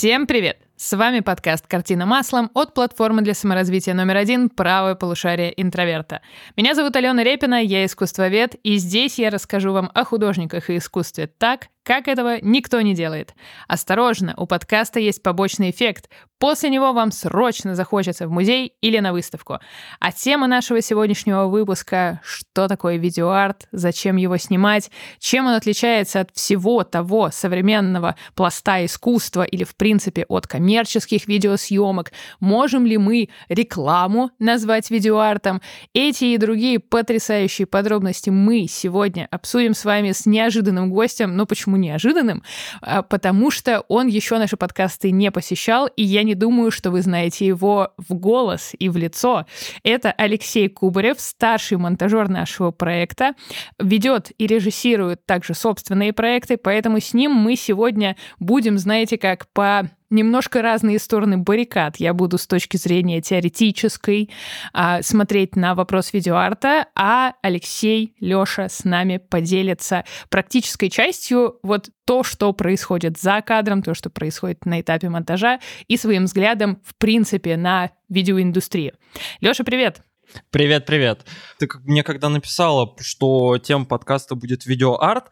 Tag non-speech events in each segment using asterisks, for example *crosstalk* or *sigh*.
Всем привет! С вами подкаст «Картина маслом» от платформы для саморазвития номер один «Правое полушарие интроверта». Меня зовут Алена Репина, я искусствовед, и здесь я расскажу вам о художниках и искусстве так, как этого никто не делает. Осторожно, у подкаста есть побочный эффект. После него вам срочно захочется в музей или на выставку. А тема нашего сегодняшнего выпуска — что такое видеоарт, зачем его снимать, чем он отличается от всего того современного пласта искусства или, в принципе, от коммерческих видеосъемок, можем ли мы рекламу назвать видеоартом. Эти и другие потрясающие подробности мы сегодня обсудим с вами с неожиданным гостем, но почему неожиданным, а, потому что он еще наши подкасты не посещал, и я не думаю, что вы знаете его в голос и в лицо. Это Алексей Кубарев, старший монтажер нашего проекта, ведет и режиссирует также собственные проекты, поэтому с ним мы сегодня будем, знаете, как по немножко разные стороны баррикад. Я буду с точки зрения теоретической а, смотреть на вопрос видеоарта, а Алексей, Лёша с нами поделится практической частью вот то, что происходит за кадром, то, что происходит на этапе монтажа и своим взглядом, в принципе, на видеоиндустрию. Лёша, привет! Привет, привет. Ты мне когда написала, что тема подкаста будет видеоарт,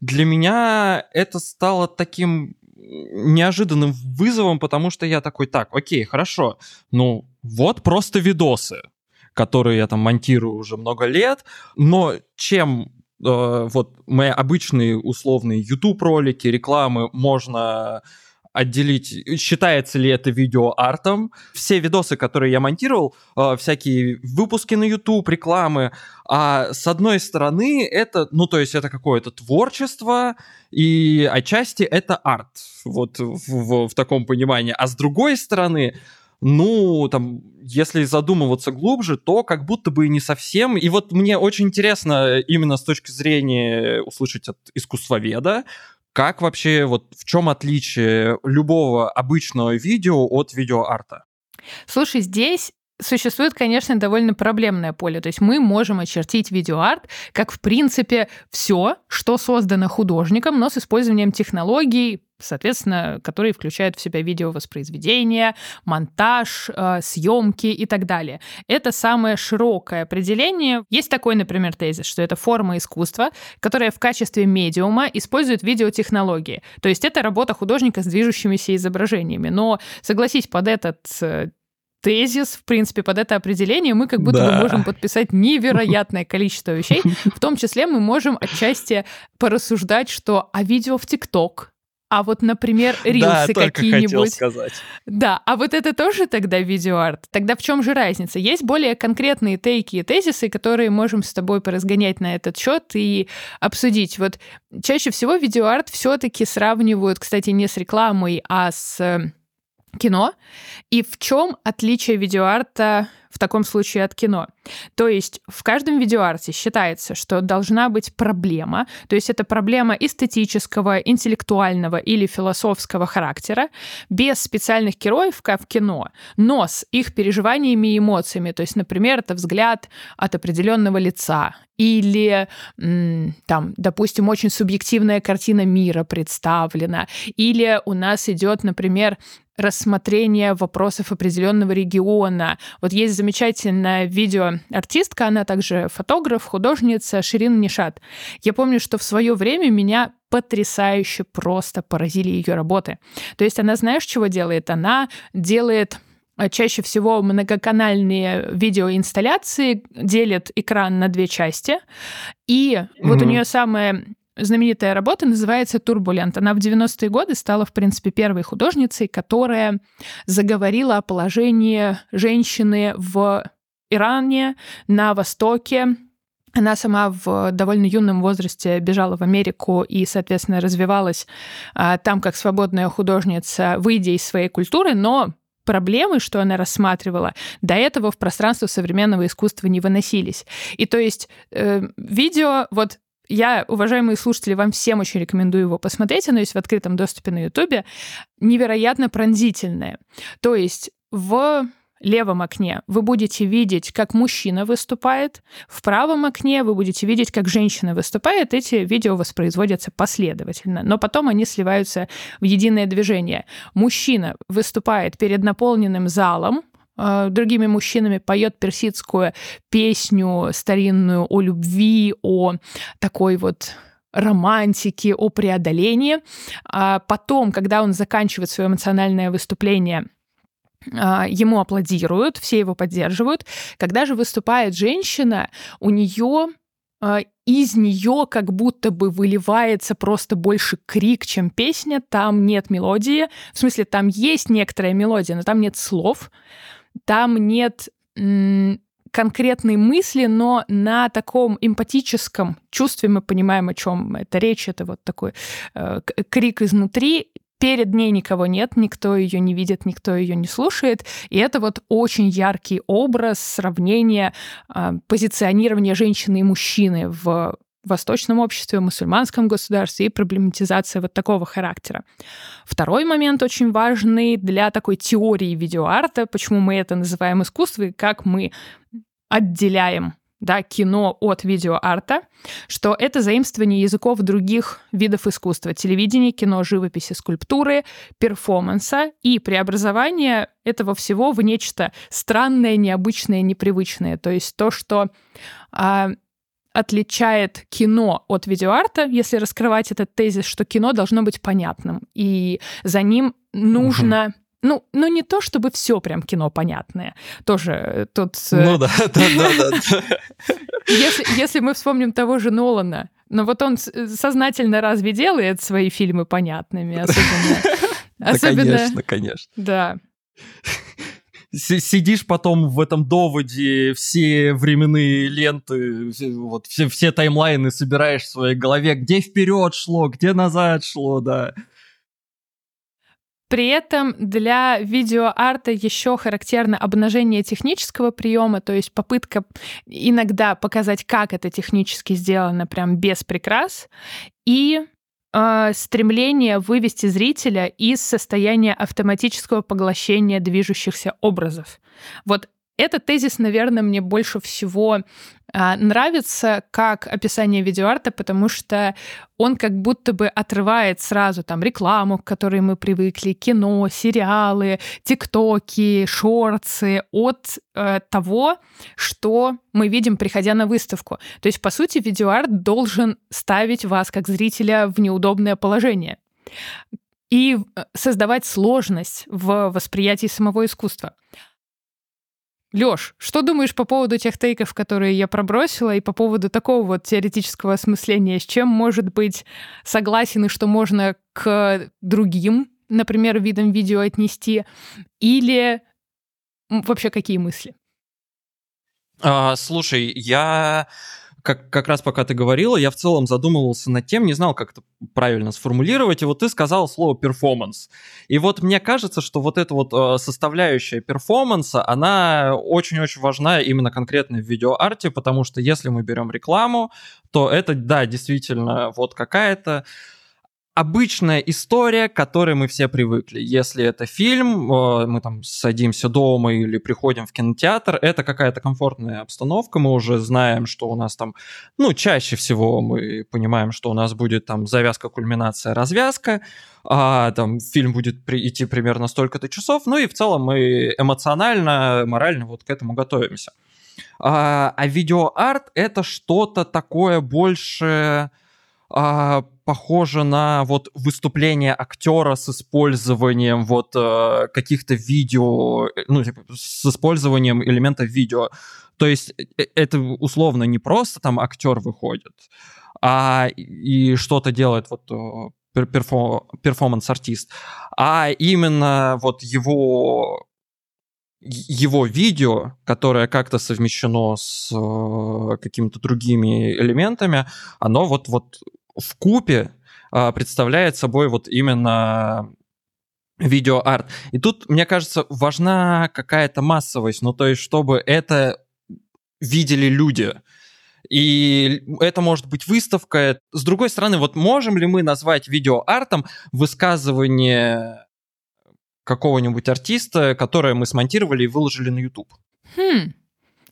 для меня это стало таким неожиданным вызовом, потому что я такой, так, окей, хорошо, ну вот просто видосы, которые я там монтирую уже много лет, но чем э, вот мои обычные условные YouTube ролики, рекламы можно отделить, считается ли это видео артом. Все видосы, которые я монтировал, э, всякие выпуски на YouTube, рекламы, а с одной стороны это, ну то есть это какое-то творчество, и отчасти это арт, вот в, в, в таком понимании. А с другой стороны, ну, там, если задумываться глубже, то как будто бы и не совсем. И вот мне очень интересно именно с точки зрения услышать от искусствоведа, как вообще, вот в чем отличие любого обычного видео от видеоарта? Слушай, здесь существует, конечно, довольно проблемное поле. То есть мы можем очертить видеоарт как, в принципе, все, что создано художником, но с использованием технологий, соответственно, которые включают в себя видеовоспроизведение, монтаж, э, съемки и так далее. Это самое широкое определение. Есть такой, например, тезис, что это форма искусства, которая в качестве медиума использует видеотехнологии. То есть это работа художника с движущимися изображениями. Но, согласись, под этот э, тезис, в принципе, под это определение мы как будто да. бы можем подписать невероятное количество вещей. *laughs* В том числе мы можем отчасти порассуждать, что а видео в ТикТок, а вот, например, *laughs* рилсы да, какие-нибудь. сказать. Да, а вот это тоже тогда видеоарт. Тогда в чем же разница? Есть более конкретные тейки и тезисы, которые можем с тобой поразгонять на этот счет и обсудить. Вот чаще всего видеоарт все-таки сравнивают, кстати, не с рекламой, а с кино. И в чем отличие видеоарта в таком случае от кино? То есть в каждом видеоарте считается, что должна быть проблема, то есть это проблема эстетического, интеллектуального или философского характера, без специальных героев, как в кино, но с их переживаниями и эмоциями. То есть, например, это взгляд от определенного лица или там, допустим, очень субъективная картина мира представлена, или у нас идет, например, рассмотрение вопросов определенного региона. Вот есть замечательное видео артистка, она также фотограф, художница Ширин Нишат. Я помню, что в свое время меня потрясающе просто поразили ее работы. То есть она, знаешь, чего делает? Она делает а, чаще всего многоканальные видеоинсталляции, делит экран на две части. И mm-hmm. вот у нее самая знаменитая работа называется «Турбулент». Она в 90-е годы стала, в принципе, первой художницей, которая заговорила о положении женщины в Иране, на Востоке, она сама в довольно юном возрасте бежала в Америку и, соответственно, развивалась а, там как свободная художница, выйдя из своей культуры, но проблемы, что она рассматривала, до этого в пространство современного искусства не выносились. И то есть э, видео, вот я, уважаемые слушатели, вам всем очень рекомендую его посмотреть. Оно есть в открытом доступе на Ютубе. Невероятно пронзительное. То есть в левом окне вы будете видеть, как мужчина выступает, в правом окне вы будете видеть, как женщина выступает. Эти видео воспроизводятся последовательно, но потом они сливаются в единое движение. Мужчина выступает перед наполненным залом, другими мужчинами поет персидскую песню старинную о любви, о такой вот романтики, о преодолении. А потом, когда он заканчивает свое эмоциональное выступление, а, ему аплодируют, все его поддерживают. Когда же выступает женщина, у нее а, из нее как будто бы выливается просто больше крик, чем песня. Там нет мелодии. В смысле, там есть некоторая мелодия, но там нет слов. Там нет конкретной мысли, но на таком эмпатическом чувстве мы понимаем, о чем это речь. Это вот такой э, крик изнутри. Перед ней никого нет, никто ее не видит, никто ее не слушает. И это вот очень яркий образ сравнения, э, позиционирования женщины и мужчины в восточном обществе, мусульманском государстве и проблематизация вот такого характера. Второй момент очень важный для такой теории видеоарта, почему мы это называем искусством, и как мы отделяем да, кино от видеоарта, что это заимствование языков других видов искусства. Телевидение, кино, живописи, скульптуры, перформанса и преобразование этого всего в нечто странное, необычное, непривычное. То есть то, что а, отличает кино от видеоарта, если раскрывать этот тезис, что кино должно быть понятным, и за ним нужно... Угу ну, ну не то, чтобы все прям кино понятное. Тоже э, тут... Э, ну *laughs* да, да, да, да. Если, если мы вспомним того же Нолана, но вот он э, сознательно разве делает свои фильмы понятными, особенно... *laughs* Да, конечно, конечно. Да. Сидишь потом в этом доводе, все временные ленты, вот все, все таймлайны собираешь в своей голове, где вперед шло, где назад шло, да. При этом для видеоарта еще характерно обнажение технического приема, то есть попытка иногда показать, как это технически сделано, прям без прикрас, и э, стремление вывести зрителя из состояния автоматического поглощения движущихся образов. Вот этот тезис, наверное, мне больше всего а, нравится как описание видеоарта, потому что он как будто бы отрывает сразу там рекламу, к которой мы привыкли, кино, сериалы, тиктоки, шорцы от э, того, что мы видим, приходя на выставку. То есть, по сути, видеоарт должен ставить вас как зрителя в неудобное положение и э, создавать сложность в восприятии самого искусства. Лёш, что думаешь по поводу тех тейков, которые я пробросила, и по поводу такого вот теоретического осмысления? С чем может быть согласен и что можно к другим, например, видам видео отнести? Или вообще какие мысли? А, слушай, я как, как раз пока ты говорила, я в целом задумывался над тем, не знал, как это правильно сформулировать, и вот ты сказал слово перформанс. И вот мне кажется, что вот эта вот э, составляющая перформанса, она очень-очень важна именно конкретно в видеоарте, потому что если мы берем рекламу, то это, да, действительно вот какая-то обычная история, к которой мы все привыкли. Если это фильм, э, мы там садимся дома или приходим в кинотеатр, это какая-то комфортная обстановка, мы уже знаем, что у нас там, ну, чаще всего мы понимаем, что у нас будет там завязка, кульминация, развязка, а там фильм будет при, идти примерно столько-то часов, ну и в целом мы эмоционально, морально вот к этому готовимся. А, а видеоарт это что-то такое больше а, похоже на вот выступление актера с использованием вот э, каких-то видео, э, ну, типа, с использованием элементов видео. То есть э, это условно не просто там актер выходит, а и что-то делает вот перфо, перформанс-артист, а именно вот его его видео, которое как-то совмещено с э, какими-то другими элементами, оно вот, вот в купе э, представляет собой вот именно видеоарт. И тут, мне кажется, важна какая-то массовость, ну то есть чтобы это видели люди. И это может быть выставка. С другой стороны, вот можем ли мы назвать видеоартом высказывание какого-нибудь артиста, которое мы смонтировали и выложили на YouTube? Хм,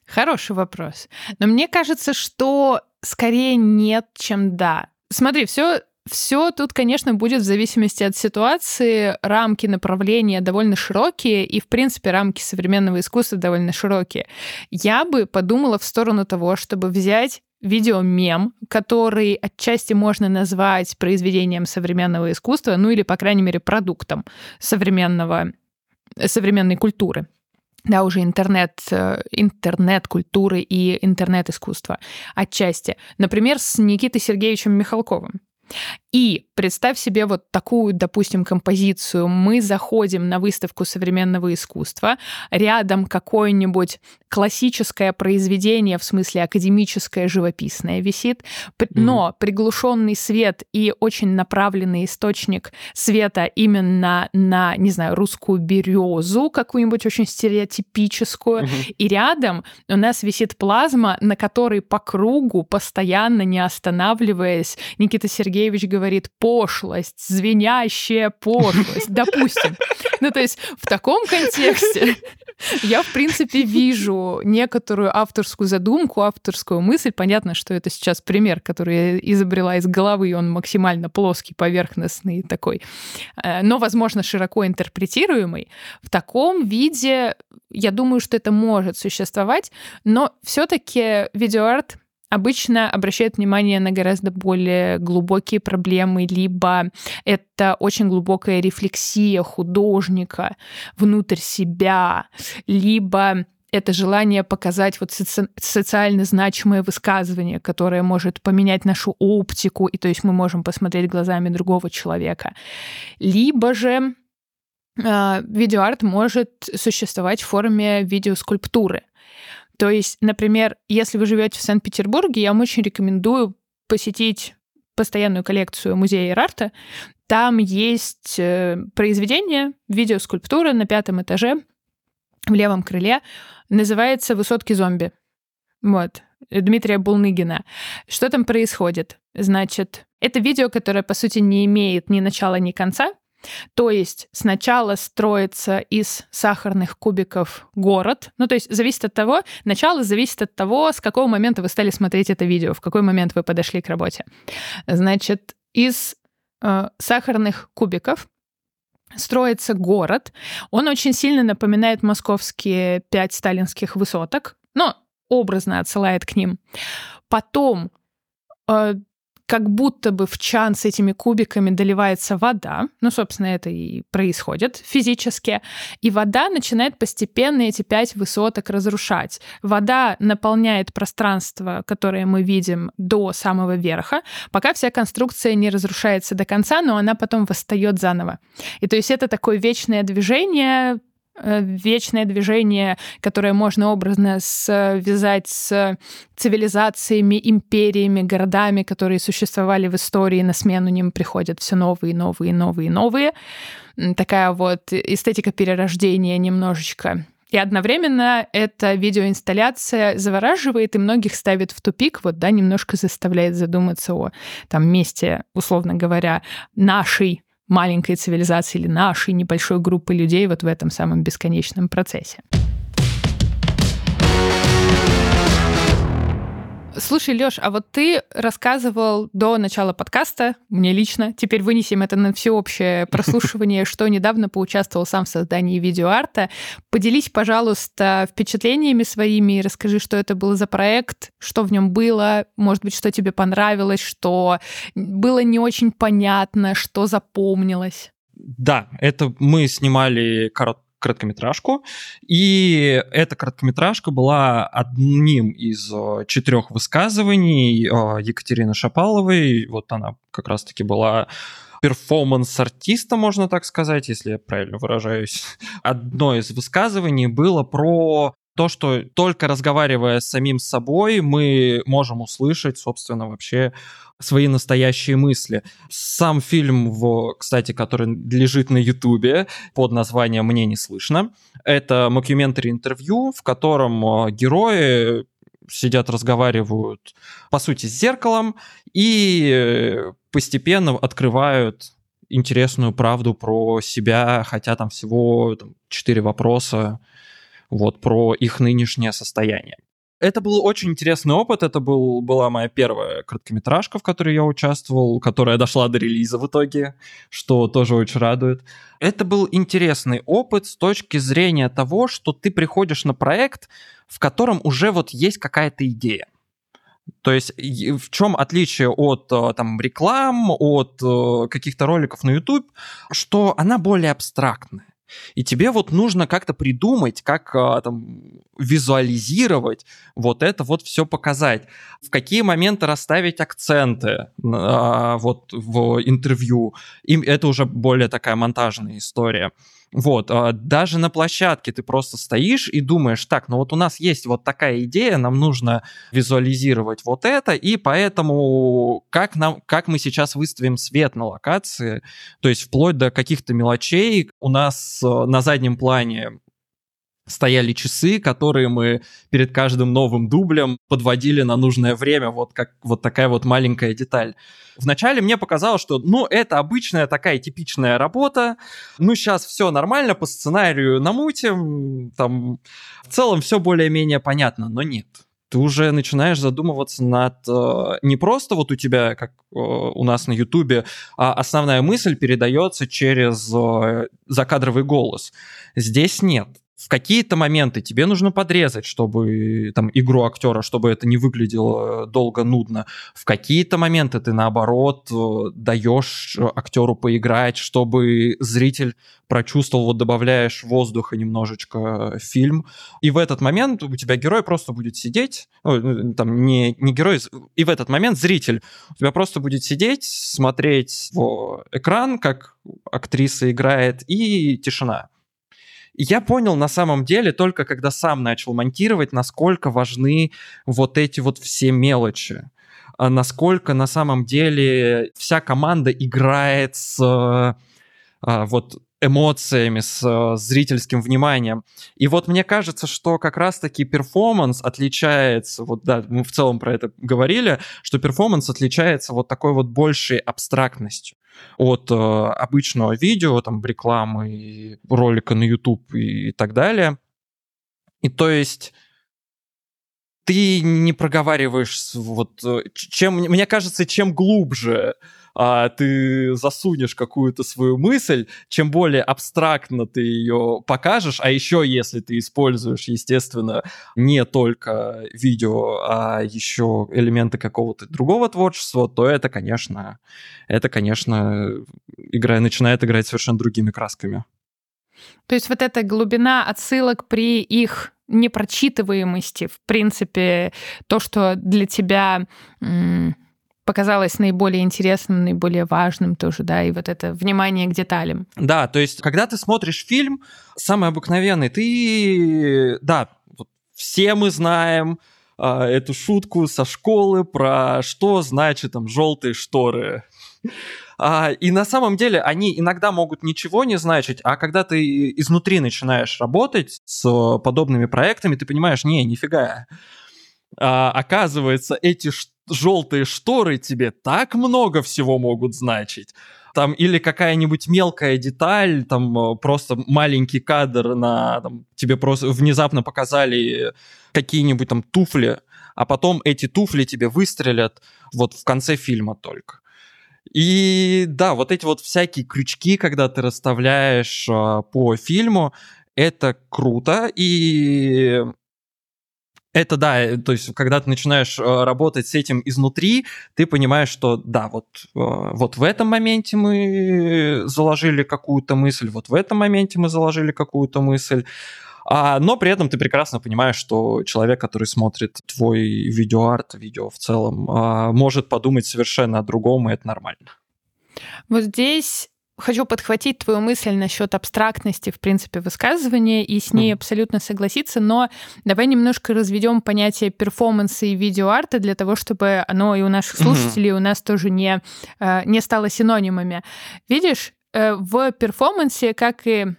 хороший вопрос. Но мне кажется, что скорее нет, чем да. Смотри, все все тут, конечно, будет в зависимости от ситуации. Рамки направления довольно широкие, и, в принципе, рамки современного искусства довольно широкие. Я бы подумала в сторону того, чтобы взять видеомем, который отчасти можно назвать произведением современного искусства, ну или, по крайней мере, продуктом современного, современной культуры да, уже интернет, э, интернет-культуры и интернет-искусства отчасти. Например, с Никитой Сергеевичем Михалковым. И представь себе вот такую, допустим, композицию. Мы заходим на выставку современного искусства, рядом какое-нибудь классическое произведение, в смысле академическое, живописное висит, но mm-hmm. приглушенный свет и очень направленный источник света именно на, не знаю, русскую березу, какую-нибудь очень стереотипическую, mm-hmm. и рядом у нас висит плазма, на которой по кругу, постоянно не останавливаясь, Никита Сергеевич говорит пошлость, звенящая пошлость, допустим. Ну, то есть в таком контексте я, в принципе, вижу некоторую авторскую задумку, авторскую мысль. Понятно, что это сейчас пример, который я изобрела из головы, и он максимально плоский, поверхностный такой, э, но, возможно, широко интерпретируемый. В таком виде я думаю, что это может существовать, но все-таки видеоарт обычно обращает внимание на гораздо более глубокие проблемы, либо это очень глубокая рефлексия художника внутрь себя, либо это желание показать вот соци- социально значимое высказывание, которое может поменять нашу оптику, и то есть мы можем посмотреть глазами другого человека. Либо же э, видеоарт может существовать в форме видеоскульптуры. То есть, например, если вы живете в Санкт-Петербурге, я вам очень рекомендую посетить постоянную коллекцию музея Ирарта. Там есть э, произведение, видеоскульптура на пятом этаже в левом крыле. Называется «Высотки зомби». Вот. Дмитрия Булныгина. Что там происходит? Значит, это видео, которое, по сути, не имеет ни начала, ни конца. То есть сначала строится из сахарных кубиков город. Ну, то есть зависит от того, начало зависит от того, с какого момента вы стали смотреть это видео, в какой момент вы подошли к работе. Значит, из э, сахарных кубиков строится город. Он очень сильно напоминает московские пять сталинских высоток, но образно отсылает к ним. Потом э, как будто бы в чан с этими кубиками доливается вода. Ну, собственно, это и происходит физически. И вода начинает постепенно эти пять высоток разрушать. Вода наполняет пространство, которое мы видим до самого верха, пока вся конструкция не разрушается до конца, но она потом восстает заново. И то есть это такое вечное движение, вечное движение, которое можно образно связать с цивилизациями, империями, городами, которые существовали в истории, на смену ним приходят все новые, новые, новые, новые. Такая вот эстетика перерождения немножечко. И одновременно эта видеоинсталляция завораживает и многих ставит в тупик, вот, да, немножко заставляет задуматься о там месте, условно говоря, нашей маленькой цивилизации или нашей небольшой группы людей вот в этом самом бесконечном процессе. Слушай, Лёш, а вот ты рассказывал до начала подкаста, мне лично, теперь вынесем это на всеобщее *laughs* прослушивание, что недавно поучаствовал сам в создании видеоарта. Поделись, пожалуйста, впечатлениями своими и расскажи, что это был за проект, что в нем было, может быть, что тебе понравилось, что было не очень понятно, что запомнилось. Да, это мы снимали корот короткометражку. И эта короткометражка была одним из э, четырех высказываний э, Екатерины Шапаловой. Вот она как раз-таки была перформанс-артиста, можно так сказать, если я правильно выражаюсь. *laughs* Одно из высказываний было про то, что только разговаривая с самим собой, мы можем услышать, собственно, вообще свои настоящие мысли. Сам фильм, в, кстати, который лежит на Ютубе под названием «Мне не слышно», это мокюментари интервью, в котором э, герои сидят, разговаривают, по сути, с зеркалом и постепенно открывают интересную правду про себя, хотя там всего 4 вопроса вот про их нынешнее состояние. Это был очень интересный опыт. Это был, была моя первая короткометражка, в которой я участвовал, которая дошла до релиза в итоге, что тоже очень радует. Это был интересный опыт с точки зрения того, что ты приходишь на проект, в котором уже вот есть какая-то идея. То есть в чем отличие от э, там, реклам, от э, каких-то роликов на YouTube, что она более абстрактная. И тебе вот нужно как-то придумать, как а, там визуализировать вот это вот все показать. В какие моменты расставить акценты а, вот в интервью. Им это уже более такая монтажная история. Вот, а, даже на площадке ты просто стоишь и думаешь, так, ну вот у нас есть вот такая идея, нам нужно визуализировать вот это, и поэтому как, нам, как мы сейчас выставим свет на локации, то есть вплоть до каких-то мелочей, у нас на заднем плане стояли часы, которые мы перед каждым новым дублем подводили на нужное время, вот как вот такая вот маленькая деталь. Вначале мне показалось, что, ну, это обычная такая типичная работа, ну, сейчас все нормально, по сценарию намутим, там, в целом все более-менее понятно, но нет. Ты уже начинаешь задумываться над э, не просто вот у тебя, как э, у нас на Ютубе, а основная мысль передается через э, закадровый голос. Здесь нет в какие-то моменты тебе нужно подрезать, чтобы там игру актера, чтобы это не выглядело долго нудно. В какие-то моменты ты наоборот э, даешь актеру поиграть, чтобы зритель прочувствовал, вот добавляешь воздуха немножечко в фильм. И в этот момент у тебя герой просто будет сидеть, ну, там не, не герой, и в этот момент зритель у тебя просто будет сидеть, смотреть в экран, как актриса играет, и тишина я понял на самом деле только когда сам начал монтировать, насколько важны вот эти вот все мелочи а насколько на самом деле вся команда играет с а, вот эмоциями, с а, зрительским вниманием. И вот мне кажется, что как раз-таки перформанс отличается, вот да, мы в целом про это говорили, что перформанс отличается вот такой вот большей абстрактностью от э, обычного видео, там, рекламы, ролика на YouTube и так далее. И то есть ты не проговариваешь вот э, чем мне кажется чем глубже а, ты засунешь какую-то свою мысль, чем более абстрактно ты ее покажешь, а еще если ты используешь, естественно, не только видео, а еще элементы какого-то другого творчества, то это, конечно, это, конечно, игра начинает играть совершенно другими красками. То есть вот эта глубина отсылок при их непрочитываемости, в принципе, то, что для тебя показалось наиболее интересным, наиболее важным тоже, да, и вот это внимание к деталям. Да, то есть, когда ты смотришь фильм, самый обыкновенный, ты, да, все мы знаем а, эту шутку со школы про что значит там желтые шторы. А, и на самом деле они иногда могут ничего не значить, а когда ты изнутри начинаешь работать с подобными проектами, ты понимаешь, не, нифига. А, оказывается, эти желтые шторы тебе так много всего могут значить. Там или какая-нибудь мелкая деталь, там э, просто маленький кадр на там, тебе просто внезапно показали какие-нибудь там туфли, а потом эти туфли тебе выстрелят вот в конце фильма только. И да, вот эти вот всякие крючки, когда ты расставляешь э, по фильму, это круто, и это да, э, то есть когда ты начинаешь э, работать с этим изнутри, ты понимаешь, что да, вот, э, вот в этом моменте мы заложили какую-то мысль, вот в этом моменте мы заложили какую-то мысль, а, но при этом ты прекрасно понимаешь, что человек, который смотрит твой видеоарт, видео в целом, а, может подумать совершенно о другом, и это нормально. Вот здесь хочу подхватить твою мысль насчет абстрактности, в принципе, высказывания, и с ней мм. абсолютно согласиться, но давай немножко разведем понятие перформанса и видеоарта для того, чтобы оно и у наших слушателей, mm-hmm. у нас тоже не, э, не стало синонимами. Видишь, э, в перформансе, как и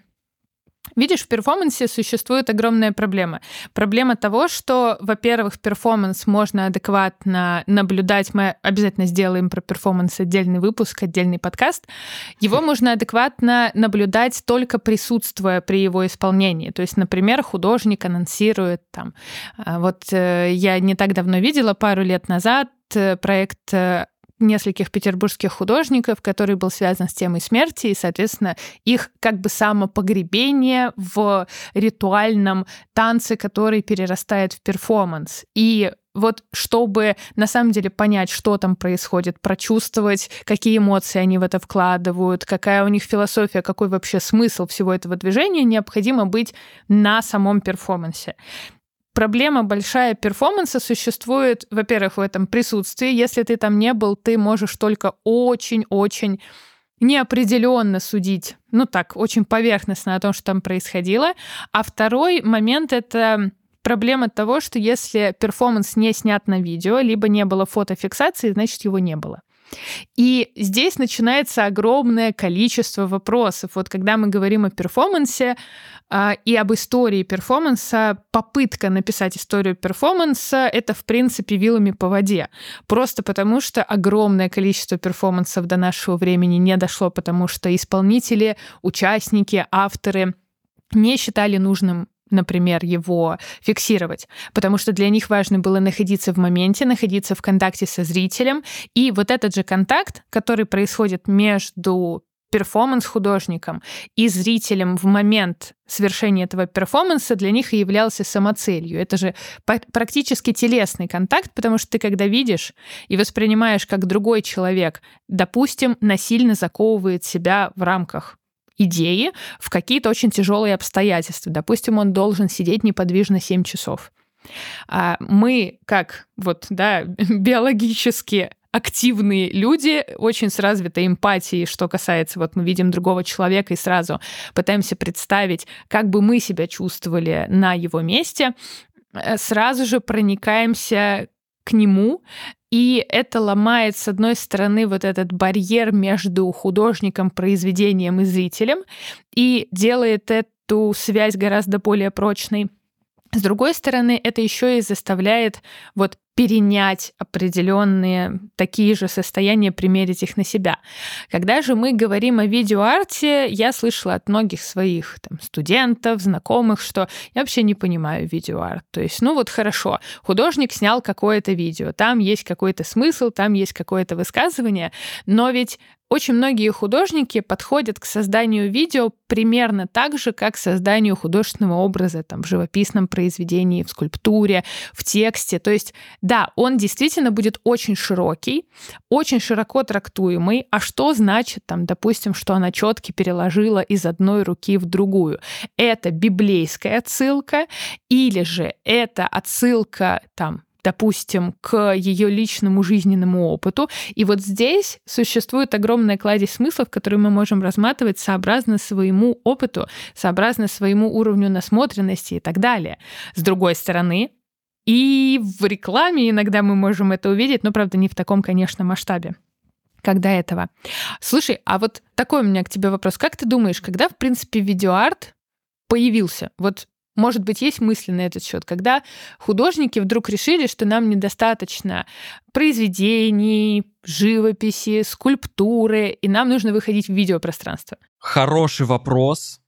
Видишь, в перформансе существует огромная проблема. Проблема того, что, во-первых, перформанс можно адекватно наблюдать. Мы обязательно сделаем про перформанс отдельный выпуск, отдельный подкаст. Его можно адекватно наблюдать только присутствуя при его исполнении. То есть, например, художник анонсирует там. А, вот э, я не так давно видела, пару лет назад, э, проект э, нескольких петербургских художников, который был связан с темой смерти, и, соответственно, их как бы самопогребение в ритуальном танце, который перерастает в перформанс. И вот чтобы на самом деле понять, что там происходит, прочувствовать, какие эмоции они в это вкладывают, какая у них философия, какой вообще смысл всего этого движения, необходимо быть на самом перформансе проблема большая перформанса существует, во-первых, в этом присутствии. Если ты там не был, ты можешь только очень-очень неопределенно судить, ну так, очень поверхностно о том, что там происходило. А второй момент — это проблема того, что если перформанс не снят на видео, либо не было фотофиксации, значит, его не было. И здесь начинается огромное количество вопросов. Вот когда мы говорим о перформансе э, и об истории перформанса, попытка написать историю перформанса — это, в принципе, вилами по воде. Просто потому, что огромное количество перформансов до нашего времени не дошло, потому что исполнители, участники, авторы не считали нужным например, его фиксировать, потому что для них важно было находиться в моменте, находиться в контакте со зрителем, и вот этот же контакт, который происходит между перформанс-художником и зрителем в момент совершения этого перформанса для них и являлся самоцелью. Это же практически телесный контакт, потому что ты когда видишь и воспринимаешь, как другой человек, допустим, насильно заковывает себя в рамках идеи в какие-то очень тяжелые обстоятельства. Допустим, он должен сидеть неподвижно 7 часов. А мы, как вот, да, *laughs* биологически активные люди, очень с развитой эмпатией, что касается, вот мы видим другого человека и сразу пытаемся представить, как бы мы себя чувствовали на его месте, э, сразу же проникаемся к нему и это ломает, с одной стороны, вот этот барьер между художником, произведением и зрителем, и делает эту связь гораздо более прочной. С другой стороны, это еще и заставляет вот перенять определенные такие же состояния, примерить их на себя. Когда же мы говорим о видеоарте, я слышала от многих своих там, студентов, знакомых, что я вообще не понимаю видеоарт. То есть, ну вот хорошо, художник снял какое-то видео, там есть какой-то смысл, там есть какое-то высказывание, но ведь очень многие художники подходят к созданию видео примерно так же, как к созданию художественного образа там, в живописном произведении, в скульптуре, в тексте. То есть да, он действительно будет очень широкий, очень широко трактуемый. А что значит, там, допустим, что она четки переложила из одной руки в другую? Это библейская отсылка или же это отсылка там допустим, к ее личному жизненному опыту. И вот здесь существует огромная кладезь смыслов, которые мы можем разматывать сообразно своему опыту, сообразно своему уровню насмотренности и так далее. С другой стороны, и в рекламе иногда мы можем это увидеть, но, правда, не в таком, конечно, масштабе как до этого. Слушай, а вот такой у меня к тебе вопрос. Как ты думаешь, когда, в принципе, видеоарт появился? Вот может быть, есть мысли на этот счет, когда художники вдруг решили, что нам недостаточно произведений, живописи, скульптуры, и нам нужно выходить в видеопространство? Хороший вопрос.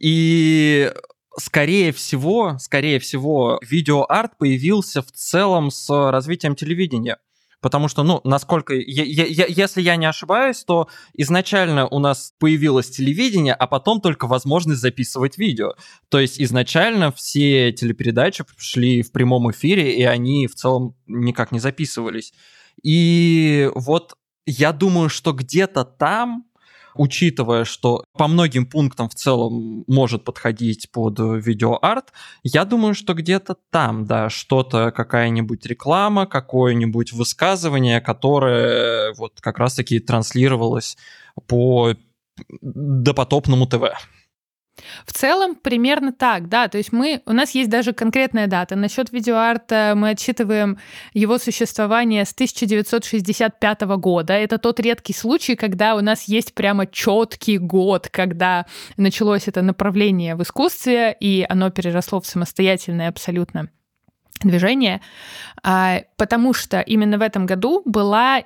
И скорее всего, скорее всего, видеоарт появился в целом с развитием телевидения. Потому что, ну, насколько... Я, я, если я не ошибаюсь, то изначально у нас появилось телевидение, а потом только возможность записывать видео. То есть изначально все телепередачи шли в прямом эфире, и они в целом никак не записывались. И вот я думаю, что где-то там учитывая, что по многим пунктам в целом может подходить под видеоарт, я думаю, что где-то там, да, что-то, какая-нибудь реклама, какое-нибудь высказывание, которое вот как раз-таки транслировалось по допотопному ТВ. В целом примерно так, да. То есть мы, у нас есть даже конкретная дата. Насчет видеоарта мы отсчитываем его существование с 1965 года. Это тот редкий случай, когда у нас есть прямо четкий год, когда началось это направление в искусстве, и оно переросло в самостоятельное абсолютно движение, а, потому что именно в этом году была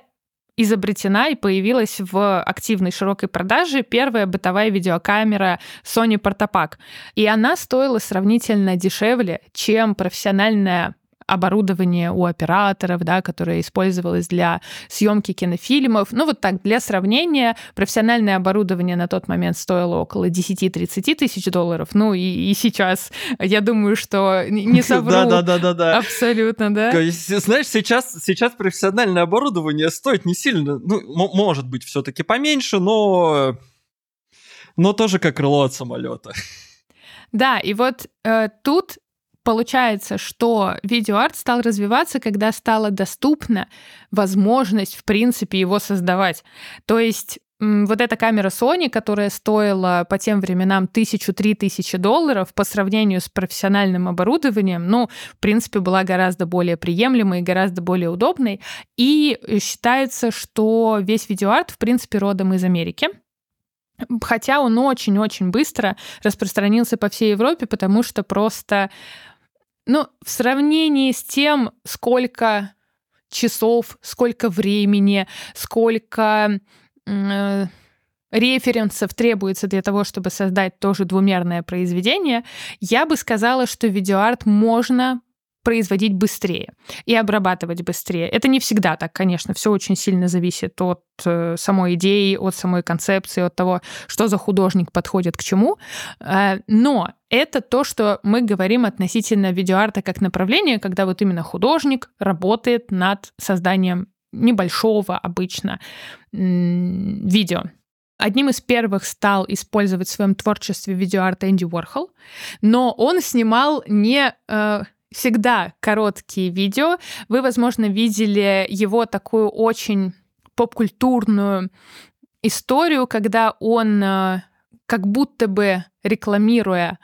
изобретена и появилась в активной широкой продаже первая бытовая видеокамера Sony Portapak. И она стоила сравнительно дешевле, чем профессиональная оборудование у операторов, да, которое использовалось для съемки кинофильмов. Ну вот так, для сравнения, профессиональное оборудование на тот момент стоило около 10-30 тысяч долларов. Ну и, и сейчас, я думаю, что не *laughs* совру. Да, да, да, да, да. Абсолютно, да. Знаешь, сейчас, сейчас профессиональное оборудование стоит не сильно, ну, может быть, все-таки поменьше, но но тоже как крыло от самолета. Да, и вот э, тут Получается, что видеоарт стал развиваться, когда стала доступна возможность, в принципе, его создавать. То есть вот эта камера Sony, которая стоила по тем временам тысячу-три тысячи долларов по сравнению с профессиональным оборудованием, ну, в принципе, была гораздо более приемлемой и гораздо более удобной. И считается, что весь видеоарт, в принципе, родом из Америки. Хотя он очень-очень быстро распространился по всей Европе, потому что просто ну, в сравнении с тем, сколько часов, сколько времени, сколько э, референсов требуется для того, чтобы создать тоже двумерное произведение, я бы сказала, что видеоарт можно производить быстрее и обрабатывать быстрее. Это не всегда так, конечно, все очень сильно зависит от э, самой идеи, от самой концепции, от того, что за художник подходит к чему. Э, но это то, что мы говорим относительно видеоарта как направления, когда вот именно художник работает над созданием небольшого обычно видео. Одним из первых стал использовать в своем творчестве видеоарт Энди Уорхол, но он снимал не э, всегда короткие видео. Вы, возможно, видели его такую очень поп-культурную историю, когда он э, как будто бы рекламируя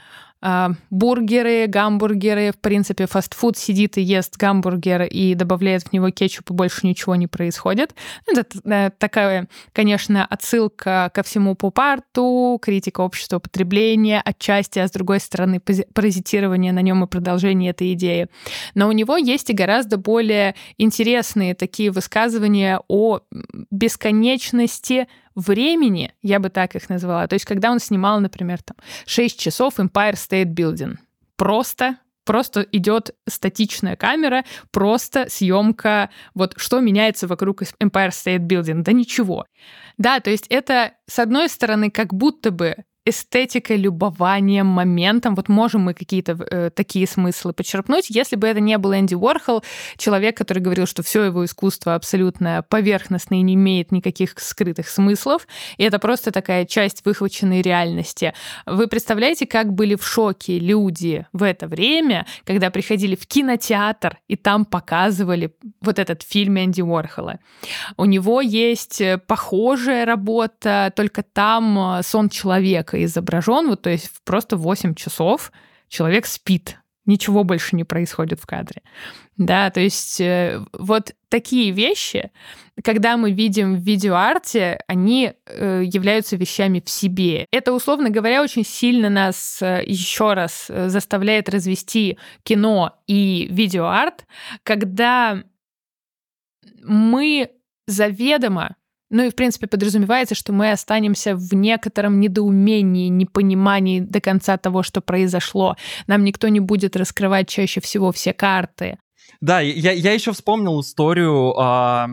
бургеры, гамбургеры, в принципе, фастфуд сидит и ест гамбургер и добавляет в него кетчуп, и больше ничего не происходит. Это э, такая, конечно, отсылка ко всему поп-арту, критика общества потребления отчасти, а с другой стороны, паразитирование на нем и продолжение этой идеи. Но у него есть и гораздо более интересные такие высказывания о бесконечности времени, я бы так их назвала. То есть, когда он снимал, например, там 6 часов Empire State Building. Просто просто идет статичная камера, просто съемка, вот что меняется вокруг Empire State Building, да ничего. Да, то есть это, с одной стороны, как будто бы эстетикой, любованием, моментом. Вот можем мы какие-то э, такие смыслы почерпнуть. Если бы это не был Энди Уорхол, человек, который говорил, что все его искусство абсолютно поверхностное и не имеет никаких скрытых смыслов, и это просто такая часть выхваченной реальности. Вы представляете, как были в шоке люди в это время, когда приходили в кинотеатр и там показывали вот этот фильм Энди Уорхола. У него есть э, похожая работа, только там э, сон человека человека изображен, вот, то есть просто 8 часов человек спит, ничего больше не происходит в кадре. Да, то есть э, вот такие вещи, когда мы видим в видеоарте, они э, являются вещами в себе. Это, условно говоря, очень сильно нас э, еще раз э, заставляет развести кино и видеоарт, когда мы заведомо ну и, в принципе, подразумевается, что мы останемся в некотором недоумении, непонимании до конца того, что произошло. Нам никто не будет раскрывать чаще всего все карты. Да, я, я еще вспомнил историю, а,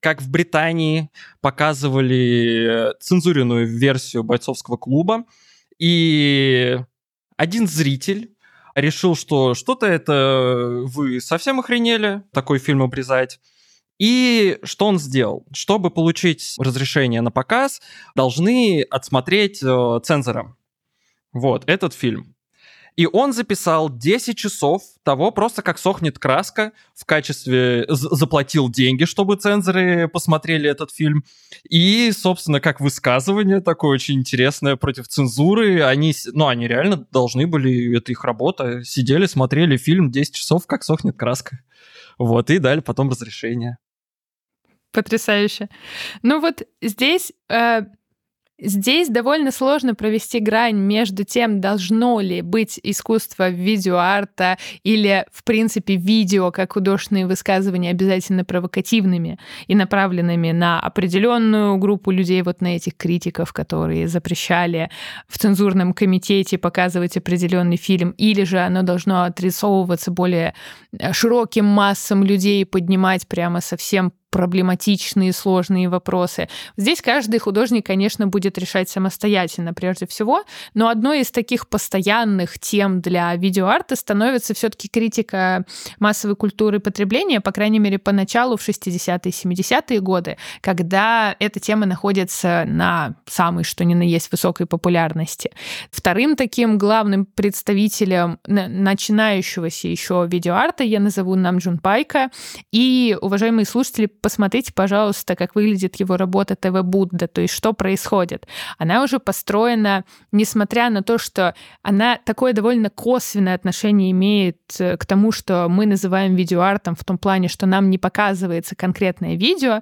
как в Британии показывали цензуренную версию бойцовского клуба, и один зритель решил, что что-то это вы совсем охренели, такой фильм обрезать. И что он сделал? Чтобы получить разрешение на показ, должны отсмотреть э, цензором вот этот фильм. И он записал 10 часов того, просто как сохнет краска в качестве... Заплатил деньги, чтобы цензоры посмотрели этот фильм. И, собственно, как высказывание такое очень интересное против цензуры. Они, ну, они реально должны были, это их работа, сидели, смотрели фильм 10 часов, как сохнет краска. Вот, и дали потом разрешение. Потрясающе. Ну вот здесь э, Здесь довольно сложно провести грань между тем, должно ли быть искусство видеоарта или, в принципе, видео как художественные высказывания обязательно провокативными и направленными на определенную группу людей, вот на этих критиков, которые запрещали в цензурном комитете показывать определенный фильм, или же оно должно отрисовываться более э, широким массам людей, поднимать прямо совсем проблематичные, сложные вопросы. Здесь каждый художник, конечно, будет решать самостоятельно прежде всего, но одной из таких постоянных тем для видеоарта становится все-таки критика массовой культуры потребления, по крайней мере, поначалу в 60-е и 70-е годы, когда эта тема находится на самой, что ни на есть, высокой популярности. Вторым таким главным представителем начинающегося еще видеоарта я назову Намджун Пайка. И, уважаемые слушатели, посмотрите, пожалуйста, как выглядит его работа ТВ Будда, то есть что происходит. Она уже построена, несмотря на то, что она такое довольно косвенное отношение имеет э, к тому, что мы называем видеоартом в том плане, что нам не показывается конкретное видео,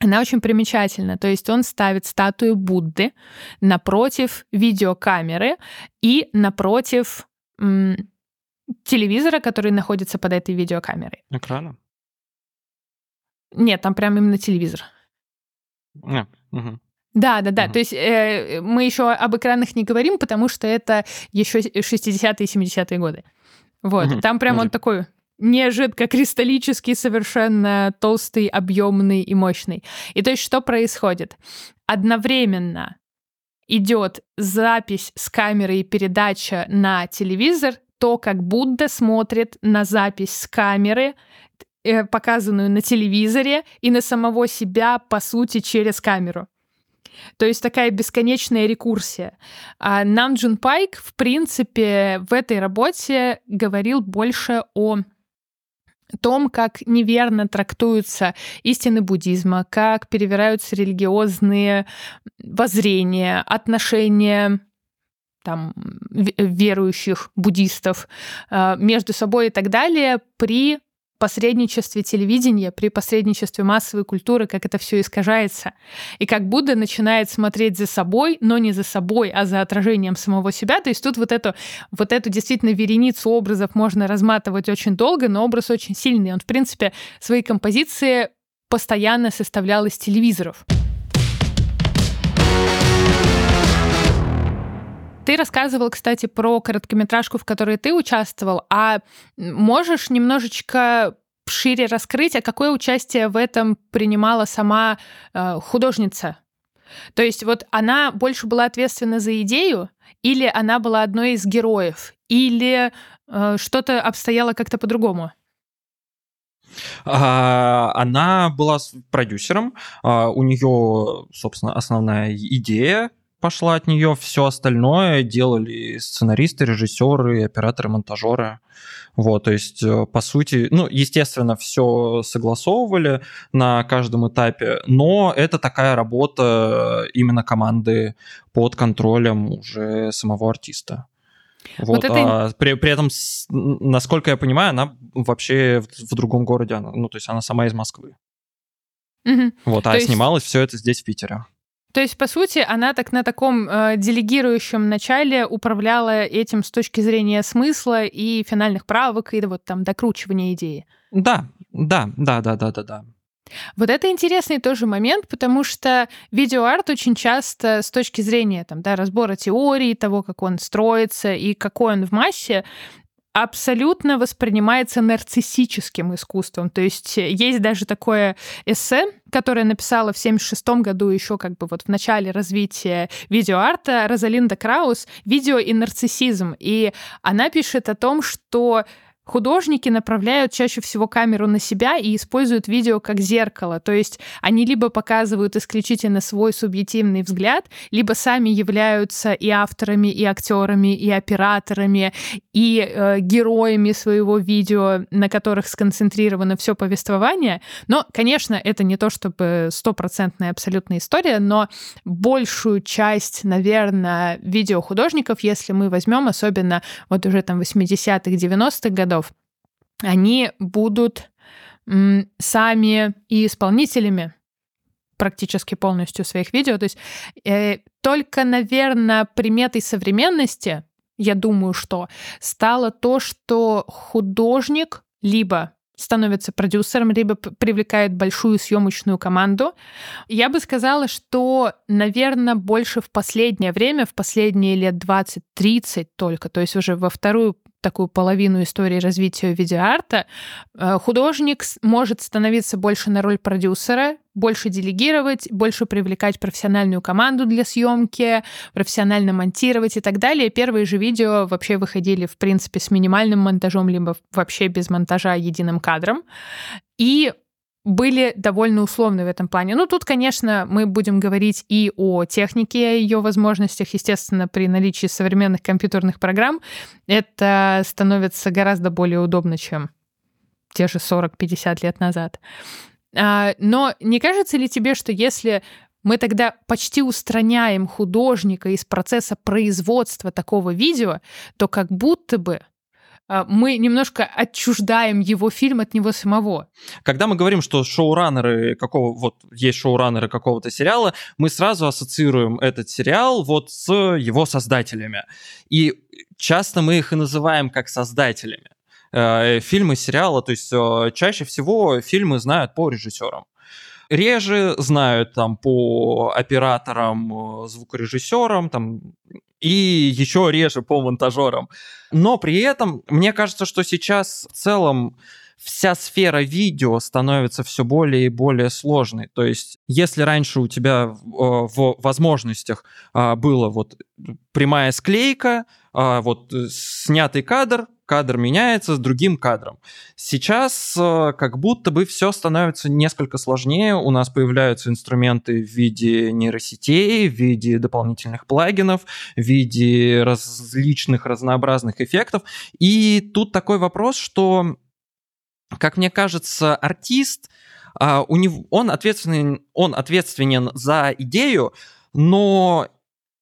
она очень примечательна. То есть он ставит статую Будды напротив видеокамеры и напротив телевизора, который находится под этой видеокамерой. Экрана? Нет, там прям именно телевизор. А, угу. Да, да, да. Угу. То есть э, мы еще об экранах не говорим, потому что это еще 60-е и 70-е годы. Вот. Угу. Там прям угу. он такой не жидкокристаллический, совершенно толстый, объемный и мощный. И то есть что происходит? Одновременно идет запись с камеры и передача на телевизор, то, как Будда смотрит на запись с камеры, показанную на телевизоре, и на самого себя, по сути, через камеру. То есть такая бесконечная рекурсия. А Нам Джун Пайк, в принципе, в этой работе говорил больше о том, как неверно трактуются истины буддизма, как перевираются религиозные воззрения, отношения там, верующих буддистов э, между собой и так далее при посредничестве телевидения, при посредничестве массовой культуры, как это все искажается. И как Будда начинает смотреть за собой, но не за собой, а за отражением самого себя. То есть тут вот эту, вот эту действительно вереницу образов можно разматывать очень долго, но образ очень сильный. Он, в принципе, свои композиции постоянно составлял из телевизоров. Ты рассказывал, кстати, про короткометражку, в которой ты участвовал, а можешь немножечко шире раскрыть, а какое участие в этом принимала сама э, художница? То есть вот она больше была ответственна за идею, или она была одной из героев, или э, что-то обстояло как-то по-другому? А, она была продюсером, а, у нее, собственно, основная идея пошла от нее, все остальное делали сценаристы, режиссеры, операторы, монтажеры. Вот, то есть, э, по сути, ну, естественно, все согласовывали на каждом этапе, но это такая работа именно команды под контролем уже самого артиста. Вот, вот это... а при, при этом, насколько я понимаю, она вообще в, в другом городе, она, ну, то есть она сама из Москвы. Угу. Вот, а то снималось есть... все это здесь, в Питере. То есть, по сути, она так на таком э, делегирующем начале управляла этим с точки зрения смысла и финальных правок, и вот там докручивания идеи. Да, да, да, да, да, да, да. Вот это интересный тоже момент, потому что видеоарт очень часто с точки зрения там, да, разбора теории, того, как он строится и какой он в массе, абсолютно воспринимается нарциссическим искусством. То есть есть даже такое эссе, которое написала в 76 году еще как бы вот в начале развития видеоарта Розалинда Краус «Видео и нарциссизм». И она пишет о том, что художники направляют чаще всего камеру на себя и используют видео как зеркало. То есть они либо показывают исключительно свой субъективный взгляд, либо сами являются и авторами, и актерами, и операторами, и э, героями своего видео, на которых сконцентрировано все повествование. Но, конечно, это не то чтобы стопроцентная абсолютная история, но большую часть, наверное, видеохудожников, если мы возьмем, особенно вот уже там 80-х, 90-х годов, они будут сами и исполнителями практически полностью своих видео. То есть э, только, наверное, приметой современности, я думаю, что стало то, что художник либо становится продюсером, либо привлекает большую съемочную команду. Я бы сказала, что, наверное, больше в последнее время, в последние лет 20-30 только, то есть уже во вторую такую половину истории развития видеоарта, э, художник может становиться больше на роль продюсера, больше делегировать, больше привлекать профессиональную команду для съемки, профессионально монтировать и так далее. Первые же видео вообще выходили, в принципе, с минимальным монтажом, либо вообще без монтажа единым кадром. И были довольно условны в этом плане. Ну, тут, конечно, мы будем говорить и о технике, о ее возможностях. Естественно, при наличии современных компьютерных программ это становится гораздо более удобно, чем те же 40-50 лет назад. А, но не кажется ли тебе, что если мы тогда почти устраняем художника из процесса производства такого видео, то как будто бы мы немножко отчуждаем его фильм от него самого. Когда мы говорим, что шоураннеры какого вот есть шоураннеры какого-то сериала, мы сразу ассоциируем этот сериал вот с его создателями. И часто мы их и называем как создателями. Э, фильмы, сериала, то есть э, чаще всего фильмы знают по режиссерам. Реже знают там по операторам, э, звукорежиссерам, там и еще реже по монтажерам. Но при этом, мне кажется, что сейчас в целом вся сфера видео становится все более и более сложной. То есть, если раньше у тебя в возможностях а, было вот прямая склейка, а, вот снятый кадр, кадр меняется с другим кадром. Сейчас э, как будто бы все становится несколько сложнее. У нас появляются инструменты в виде нейросетей, в виде дополнительных плагинов, в виде различных разнообразных эффектов. И тут такой вопрос, что, как мне кажется, артист, а, у него, он, ответственен, он ответственен за идею, но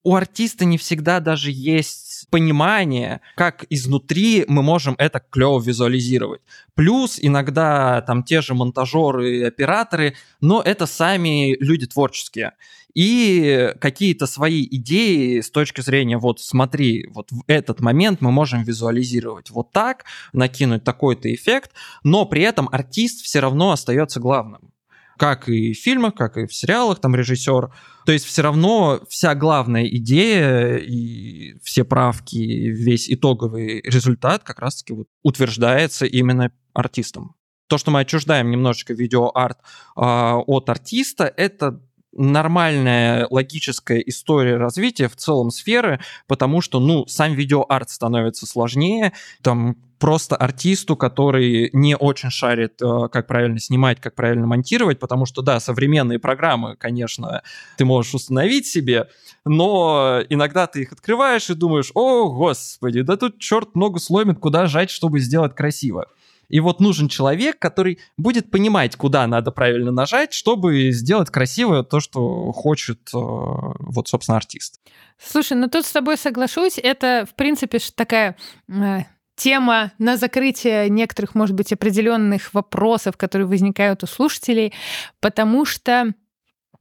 у артиста не всегда даже есть понимание, как изнутри мы можем это клево визуализировать. Плюс иногда там те же монтажеры и операторы, но это сами люди творческие. И какие-то свои идеи с точки зрения, вот смотри, вот в этот момент мы можем визуализировать вот так, накинуть такой-то эффект, но при этом артист все равно остается главным как и в фильмах, как и в сериалах, там режиссер. То есть все равно вся главная идея и все правки, весь итоговый результат как раз-таки вот утверждается именно артистом. То, что мы отчуждаем немножечко видеоарт э, от артиста, это нормальная логическая история развития в целом сферы, потому что, ну, сам видеоарт становится сложнее, там просто артисту, который не очень шарит, э, как правильно снимать, как правильно монтировать, потому что, да, современные программы, конечно, ты можешь установить себе, но иногда ты их открываешь и думаешь, о, господи, да тут черт ногу сломит, куда жать, чтобы сделать красиво. И вот нужен человек, который будет понимать, куда надо правильно нажать, чтобы сделать красиво то, что хочет э, вот, собственно, артист. Слушай, ну тут с тобой соглашусь. Это, в принципе, такая э, тема на закрытие некоторых, может быть, определенных вопросов, которые возникают у слушателей, потому что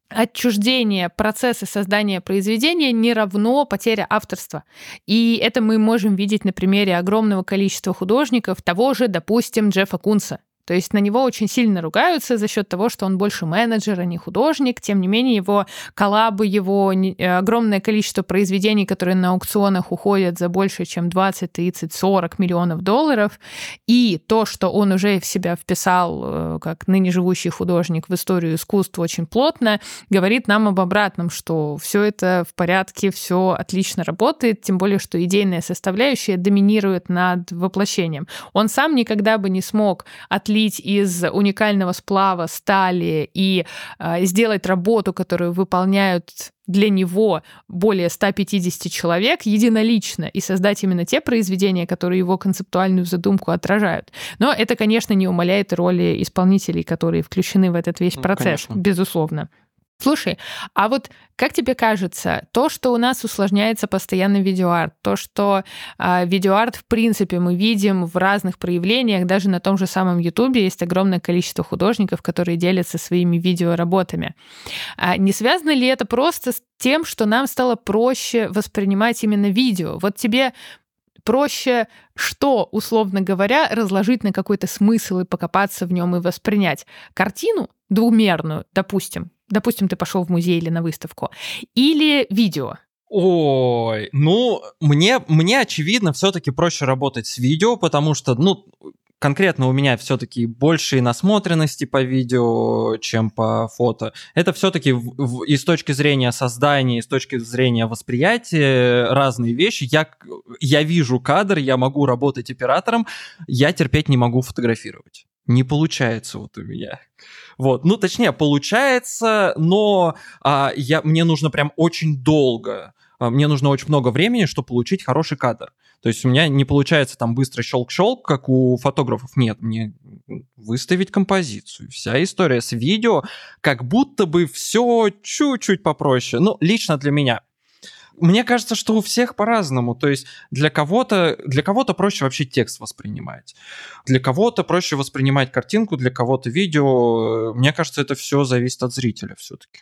отчуждение процесса создания произведения не равно потеря авторства. И это мы можем видеть на примере огромного количества художников, того же, допустим, Джеффа Кунса. То есть на него очень сильно ругаются за счет того, что он больше менеджер, а не художник. Тем не менее, его коллабы, его э, огромное количество произведений, которые на аукционах уходят за больше, чем 20, 30, 40 миллионов долларов, и то, что он уже в себя вписал, э, как ныне живущий художник, в историю искусства очень плотно, говорит нам об обратном, что все это в порядке, все отлично работает, тем более, что идейная составляющая доминирует над воплощением. Он сам никогда бы не смог отлить из уникального сплава стали и э, сделать работу, которую выполняют для него более 150 человек единолично и создать именно те произведения, которые его концептуальную задумку отражают. Но это, конечно, не умаляет роли исполнителей, которые включены в этот весь ну, процесс, ну, безусловно. Слушай, а вот как тебе кажется, то, что у нас усложняется постоянно видеоарт, то, что э, видеоарт, в принципе, мы видим в разных проявлениях, даже на том же самом Ютубе есть огромное количество художников, которые делятся своими видеоработами. А не связано ли это просто с тем, что нам стало проще воспринимать именно видео? Вот тебе проще что, условно говоря, разложить на какой-то смысл и покопаться в нем и воспринять? Картину двумерную, допустим, допустим, ты пошел в музей или на выставку, или видео? Ой, ну, мне, мне очевидно, все-таки проще работать с видео, потому что, ну, конкретно у меня все-таки больше насмотренности по видео, чем по фото. Это все-таки и с точки зрения создания, и с точки зрения восприятия разные вещи. Я, я вижу кадр, я могу работать оператором, я терпеть не могу фотографировать. Не получается вот у меня. Вот, ну, точнее, получается, но а, я, мне нужно прям очень долго, а, мне нужно очень много времени, чтобы получить хороший кадр. То есть у меня не получается там быстро щелк-щелк, как у фотографов. Нет, мне выставить композицию. Вся история с видео, как будто бы все чуть-чуть попроще. Ну, лично для меня. Мне кажется, что у всех по-разному. То есть для кого-то для кого-то проще вообще текст воспринимать, для кого-то проще воспринимать картинку, для кого-то видео. Мне кажется, это все зависит от зрителя все-таки.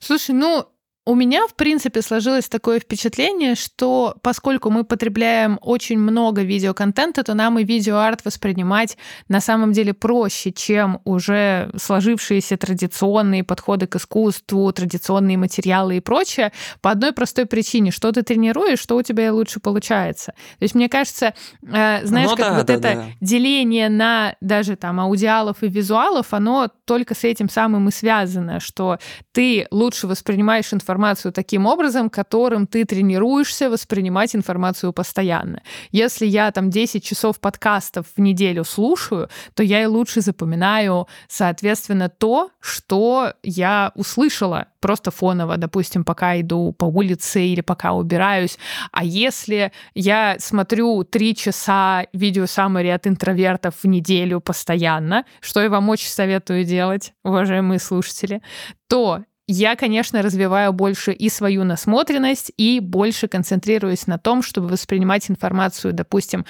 Слушай, ну у меня, в принципе, сложилось такое впечатление, что поскольку мы потребляем очень много видеоконтента, то нам и видеоарт воспринимать на самом деле проще, чем уже сложившиеся традиционные подходы к искусству, традиционные материалы и прочее, по одной простой причине, что ты тренируешь, что у тебя лучше получается. То есть, мне кажется, э, знаешь, ну, как да, вот да, это да. деление на даже там аудиалов и визуалов, оно только с этим самым и связано, что ты лучше воспринимаешь информацию информацию таким образом, которым ты тренируешься воспринимать информацию постоянно. Если я там 10 часов подкастов в неделю слушаю, то я и лучше запоминаю, соответственно, то, что я услышала просто фоново, допустим, пока иду по улице или пока убираюсь. А если я смотрю три часа видео саммари от интровертов в неделю постоянно, что я вам очень советую делать, уважаемые слушатели, то я, конечно, развиваю больше и свою насмотренность, и больше концентрируюсь на том, чтобы воспринимать информацию, допустим,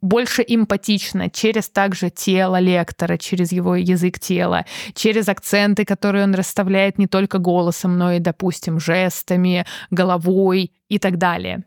больше эмпатично через также тело лектора, через его язык тела, через акценты, которые он расставляет не только голосом, но и, допустим, жестами, головой и так далее.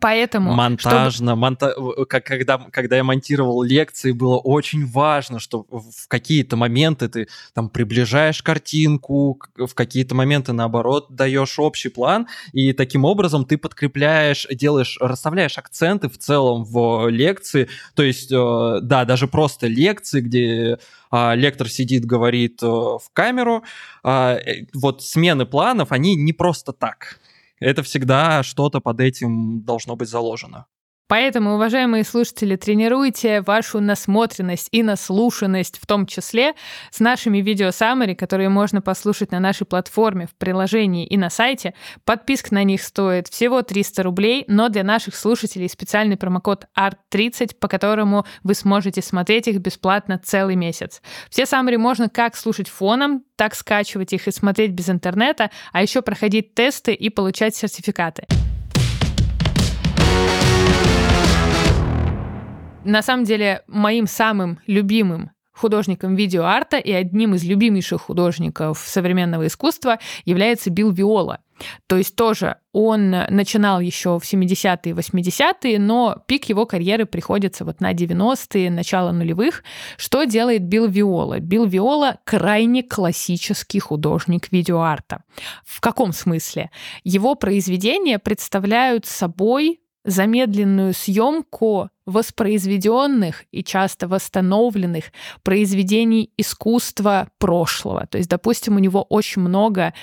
Поэтому... Монтажно, чтобы... монта... как, когда, когда я монтировал лекции, было очень важно, что в какие-то моменты ты там приближаешь картинку, в какие-то моменты, наоборот, даешь общий план, и таким образом ты подкрепляешь, делаешь, расставляешь акценты в целом в лекции. То есть, э, да, даже просто лекции, где а, лектор сидит, говорит э, в камеру, а, э, вот смены планов, они не просто так это всегда что-то под этим должно быть заложено. Поэтому, уважаемые слушатели, тренируйте вашу насмотренность и наслушанность, в том числе с нашими видео саммари, которые можно послушать на нашей платформе, в приложении и на сайте. Подписка на них стоит всего 300 рублей, но для наших слушателей специальный промокод ART30, по которому вы сможете смотреть их бесплатно целый месяц. Все саммари можно как слушать фоном, так скачивать их и смотреть без интернета, а еще проходить тесты и получать сертификаты. На самом деле, моим самым любимым художником видеоарта и одним из любимейших художников современного искусства является Билл Виола. То есть тоже он начинал еще в 70-е, 80-е, но пик его карьеры приходится вот на 90-е, начало нулевых. Что делает Билл Виола? Билл Виола крайне классический художник видеоарта. В каком смысле? Его произведения представляют собой замедленную съемку воспроизведенных и часто восстановленных произведений искусства прошлого. То есть, допустим, у него очень много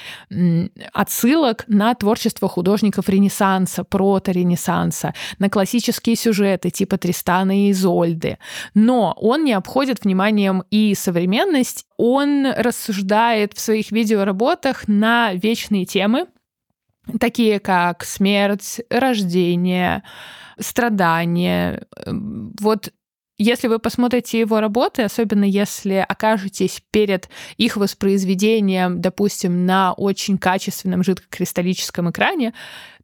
отсылок на творчество художников Ренессанса, прото-Ренессанса, на классические сюжеты типа Тристана и Изольды. Но он не обходит вниманием и современность, он рассуждает в своих видеоработах на вечные темы, такие как смерть, рождение, страдания. Вот если вы посмотрите его работы, особенно если окажетесь перед их воспроизведением, допустим, на очень качественном жидкокристаллическом экране,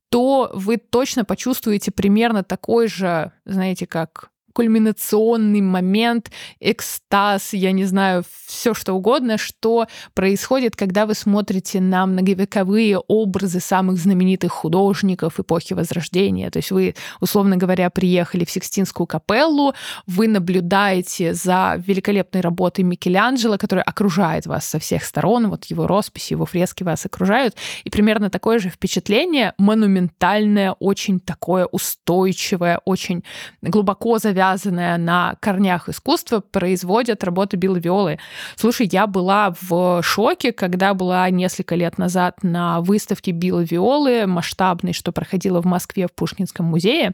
то вы точно почувствуете примерно такой же, знаете, как кульминационный момент, экстаз, я не знаю, все что угодно, что происходит, когда вы смотрите на многовековые образы самых знаменитых художников эпохи Возрождения. То есть вы, условно говоря, приехали в Сикстинскую капеллу, вы наблюдаете за великолепной работой Микеланджело, которая окружает вас со всех сторон, вот его росписи, его фрески вас окружают, и примерно такое же впечатление, монументальное, очень такое устойчивое, очень глубоко завязанное завязанная на корнях искусства, производят работы Билла Виолы. Слушай, я была в шоке, когда была несколько лет назад на выставке Билла Виолы, масштабной, что проходила в Москве в Пушкинском музее.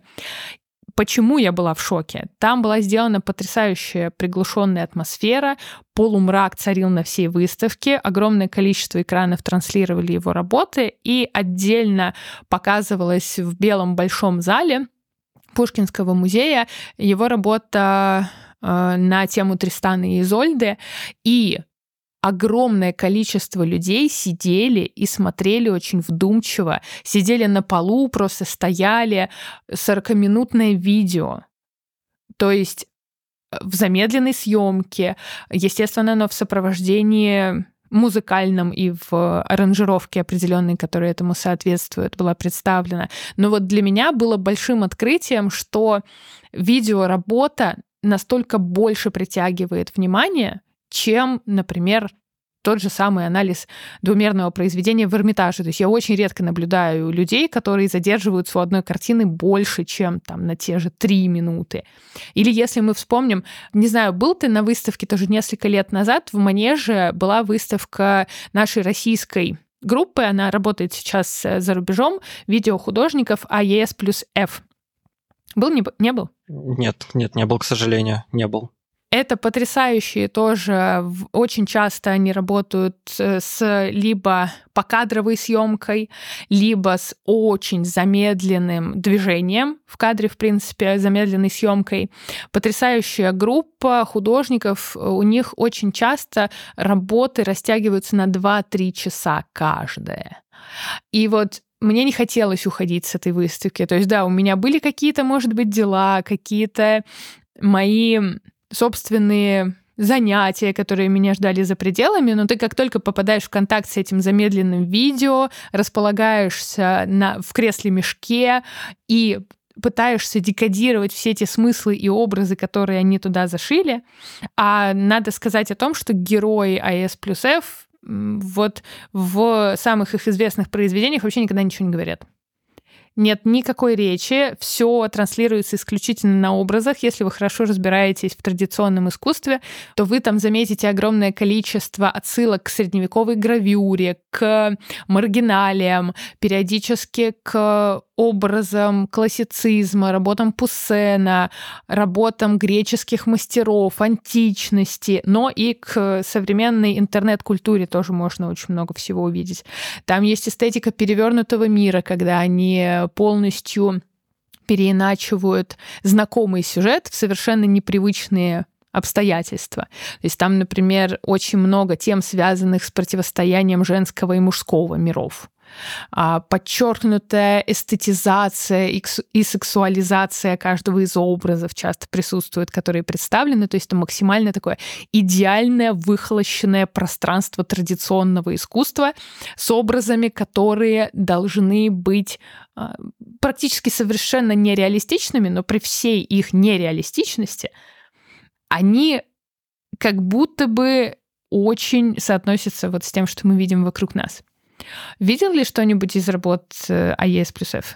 Почему я была в шоке? Там была сделана потрясающая приглушенная атмосфера, полумрак царил на всей выставке, огромное количество экранов транслировали его работы, и отдельно показывалось в белом большом зале Пушкинского музея, его работа э, на тему Тристана и Изольды, и огромное количество людей сидели и смотрели очень вдумчиво, сидели на полу, просто стояли, 40-минутное видео. То есть э, в замедленной съемке, естественно, оно в сопровождении музыкальном и в аранжировке определенной, которая этому соответствует, была представлена. Но вот для меня было большим открытием, что видеоработа настолько больше притягивает внимание, чем, например, тот же самый анализ двумерного произведения в Эрмитаже. То есть я очень редко наблюдаю людей, которые задерживаются у одной картины больше, чем там на те же три минуты. Или если мы вспомним, не знаю, был ты на выставке тоже несколько лет назад, в Манеже была выставка нашей российской группы, она работает сейчас э, за рубежом, видеохудожников АЕС плюс F. Был, не, не был? Нет, нет, не был, к сожалению, не был. Это потрясающие тоже. Очень часто они работают э, с либо покадровой съемкой, либо с очень замедленным движением в кадре, в принципе, замедленной съемкой. Потрясающая группа художников. У них очень часто работы растягиваются на 2-3 часа каждая. И вот мне не хотелось уходить с этой выставки. То есть, да, у меня были какие-то, может быть, дела, какие-то мои собственные занятия, которые меня ждали за пределами, но ты как только попадаешь в контакт с этим замедленным видео, располагаешься на, в кресле-мешке и пытаешься декодировать все эти смыслы и образы, которые они туда зашили. А надо сказать о том, что герои АС плюс F вот в самых их известных произведениях вообще никогда ничего не говорят нет никакой речи, все транслируется исключительно на образах. Если вы хорошо разбираетесь в традиционном искусстве, то вы там заметите огромное количество отсылок к средневековой гравюре, к маргиналиям, периодически к образом классицизма, работам Пуссена, работам греческих мастеров, античности, но и к современной интернет-культуре тоже можно очень много всего увидеть. Там есть эстетика перевернутого мира, когда они полностью переиначивают знакомый сюжет в совершенно непривычные обстоятельства. То есть там, например, очень много тем, связанных с противостоянием женского и мужского миров. А, подчеркнутая эстетизация и сексуализация каждого из образов часто присутствует, которые представлены. То есть это максимально такое идеальное выхолощенное пространство традиционного искусства с образами, которые должны быть а, практически совершенно нереалистичными, но при всей их нереалистичности они как будто бы очень соотносятся вот с тем, что мы видим вокруг нас. Видел ли что-нибудь из работ АЕС плюс F?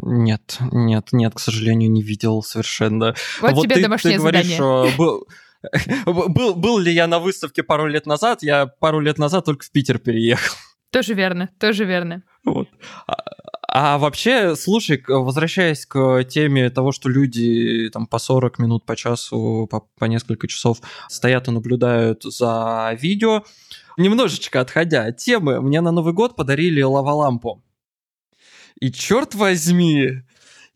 Нет, нет, нет, к сожалению, не видел совершенно. Вот, вот тебе ты, домашнее ты говоришь, задание. Был, *laughs* был, был ли я на выставке пару лет назад? Я пару лет назад только в Питер переехал. Тоже верно, тоже верно. Вот. А, вообще, слушай, возвращаясь к теме того, что люди там по 40 минут, по часу, по, по несколько часов стоят и наблюдают за видео, немножечко отходя от темы, мне на Новый год подарили лавалампу. И черт возьми,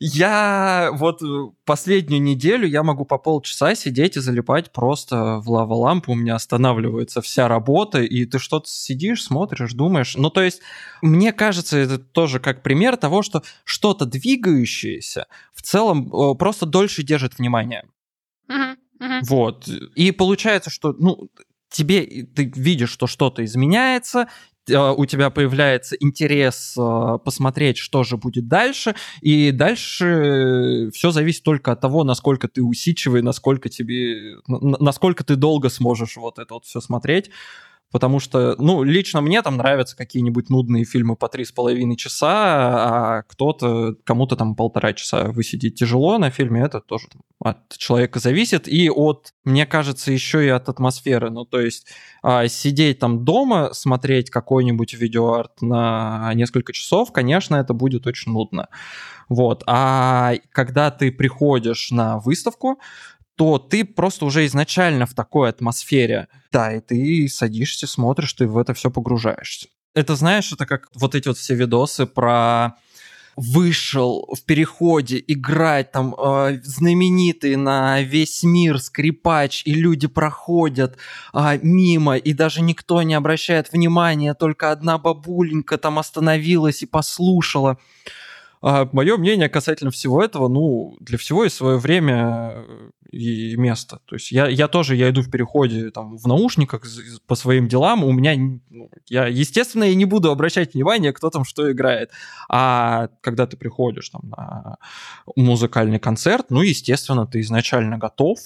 я вот э, последнюю неделю я могу по полчаса сидеть и залипать просто в лава-лампу, у меня останавливается вся работа, и ты что-то сидишь, смотришь, думаешь. Ну, то есть, мне кажется, это тоже как пример того, что что-то двигающееся в целом э, просто дольше держит внимание. Uh-huh, uh-huh. Вот. И получается, что, ну, тебе ты видишь, что что-то изменяется, у тебя появляется интерес а, посмотреть, что же будет дальше, и дальше все зависит только от того, насколько ты усидчивый, насколько тебе, насколько ты долго сможешь вот это вот все смотреть потому что, ну, лично мне там нравятся какие-нибудь нудные фильмы по три с половиной часа, а кто-то, кому-то там полтора часа высидеть тяжело на фильме, это тоже от человека зависит, и от, мне кажется, еще и от атмосферы, ну, то есть а, сидеть там дома, смотреть какой-нибудь видеоарт на несколько часов, конечно, это будет очень нудно. Вот. А когда ты приходишь на выставку, то ты просто уже изначально в такой атмосфере. Да, и ты садишься, смотришь, ты в это все погружаешься. Это, знаешь, это как вот эти вот все видосы про вышел в переходе играть там э, знаменитый на весь мир скрипач, и люди проходят э, мимо, и даже никто не обращает внимания, только одна бабуленька там остановилась и послушала. А мое мнение касательно всего этого, ну, для всего есть свое время и место. То есть я, я тоже, я иду в переходе там в наушниках по своим делам, у меня, ну, я, естественно, я не буду обращать внимание, кто там что играет. А когда ты приходишь там на музыкальный концерт, ну, естественно, ты изначально готов,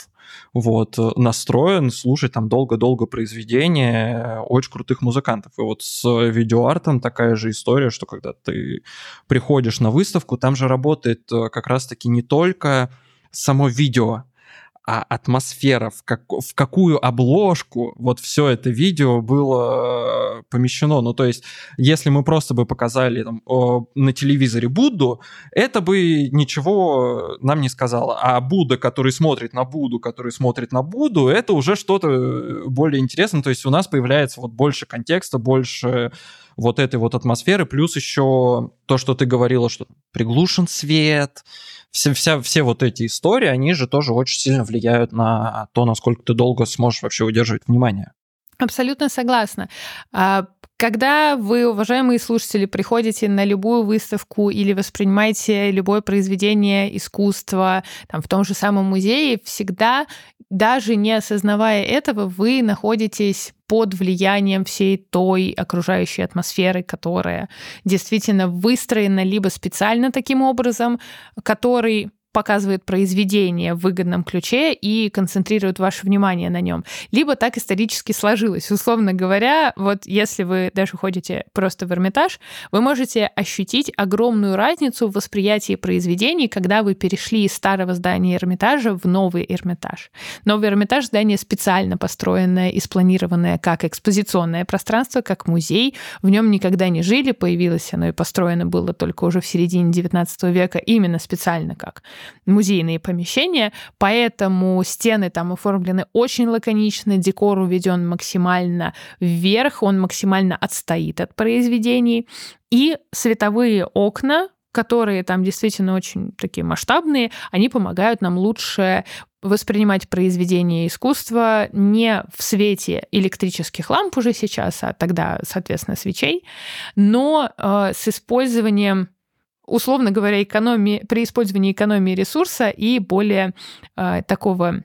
вот, настроен слушать там долго-долго произведения очень крутых музыкантов. И вот с видеоартом такая же история, что когда ты приходишь на выставку, там же работает э, как раз-таки не только само видео, а атмосфера, в, как, в какую обложку вот все это видео было э, помещено. Ну, то есть, если мы просто бы показали там, на телевизоре Будду, это бы ничего нам не сказало. А Будда, который смотрит на Будду, который смотрит на Будду, это уже что-то более интересное. То есть, у нас появляется вот больше контекста, больше вот этой вот атмосферы, плюс еще то, что ты говорила, что приглушен свет, все, вся, все вот эти истории, они же тоже очень сильно влияют на то, насколько ты долго сможешь вообще удерживать внимание. Абсолютно согласна. Когда вы, уважаемые слушатели, приходите на любую выставку или воспринимаете любое произведение искусства там, в том же самом музее, всегда, даже не осознавая этого, вы находитесь под влиянием всей той окружающей атмосферы, которая действительно выстроена либо специально таким образом, который показывает произведение в выгодном ключе и концентрирует ваше внимание на нем. Либо так исторически сложилось. Условно говоря, вот если вы даже ходите просто в Эрмитаж, вы можете ощутить огромную разницу в восприятии произведений, когда вы перешли из старого здания Эрмитажа в новый Эрмитаж. Новый Эрмитаж — здание специально построенное и спланированное как экспозиционное пространство, как музей. В нем никогда не жили, появилось оно и построено было только уже в середине XIX века именно специально как музейные помещения, поэтому стены там оформлены очень лаконично, декор уведен максимально вверх, он максимально отстоит от произведений. И световые окна, которые там действительно очень такие масштабные, они помогают нам лучше воспринимать произведение искусства не в свете электрических ламп уже сейчас, а тогда, соответственно, свечей, но э, с использованием условно говоря, экономии, при использовании экономии ресурса и более э, такого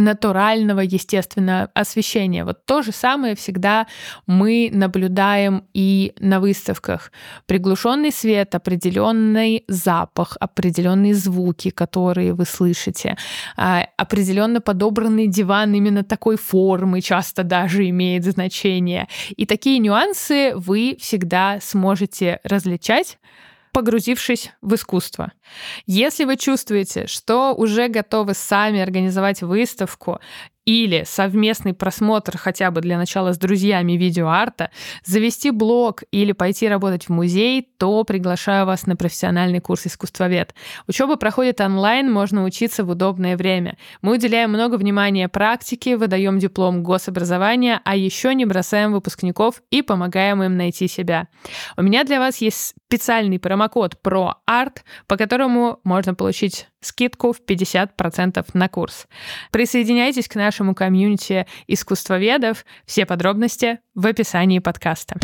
натурального, естественно, освещения. Вот то же самое всегда мы наблюдаем и на выставках. Приглушенный свет, определенный запах, определенные звуки, которые вы слышите, а, определенно подобранный диван именно такой формы часто даже имеет значение. И такие нюансы вы всегда сможете различать погрузившись в искусство. Если вы чувствуете, что уже готовы сами организовать выставку или совместный просмотр хотя бы для начала с друзьями видеоарта, завести блог или пойти работать в музей, то приглашаю вас на профессиональный курс искусствовед. Учеба проходит онлайн, можно учиться в удобное время. Мы уделяем много внимания практике, выдаем диплом гособразования, а еще не бросаем выпускников и помогаем им найти себя. У меня для вас есть специальный промокод PROART, по которому можно получить скидку в 50% на курс. Присоединяйтесь к нашему комьюнити искусствоведов. Все подробности в описании подкаста.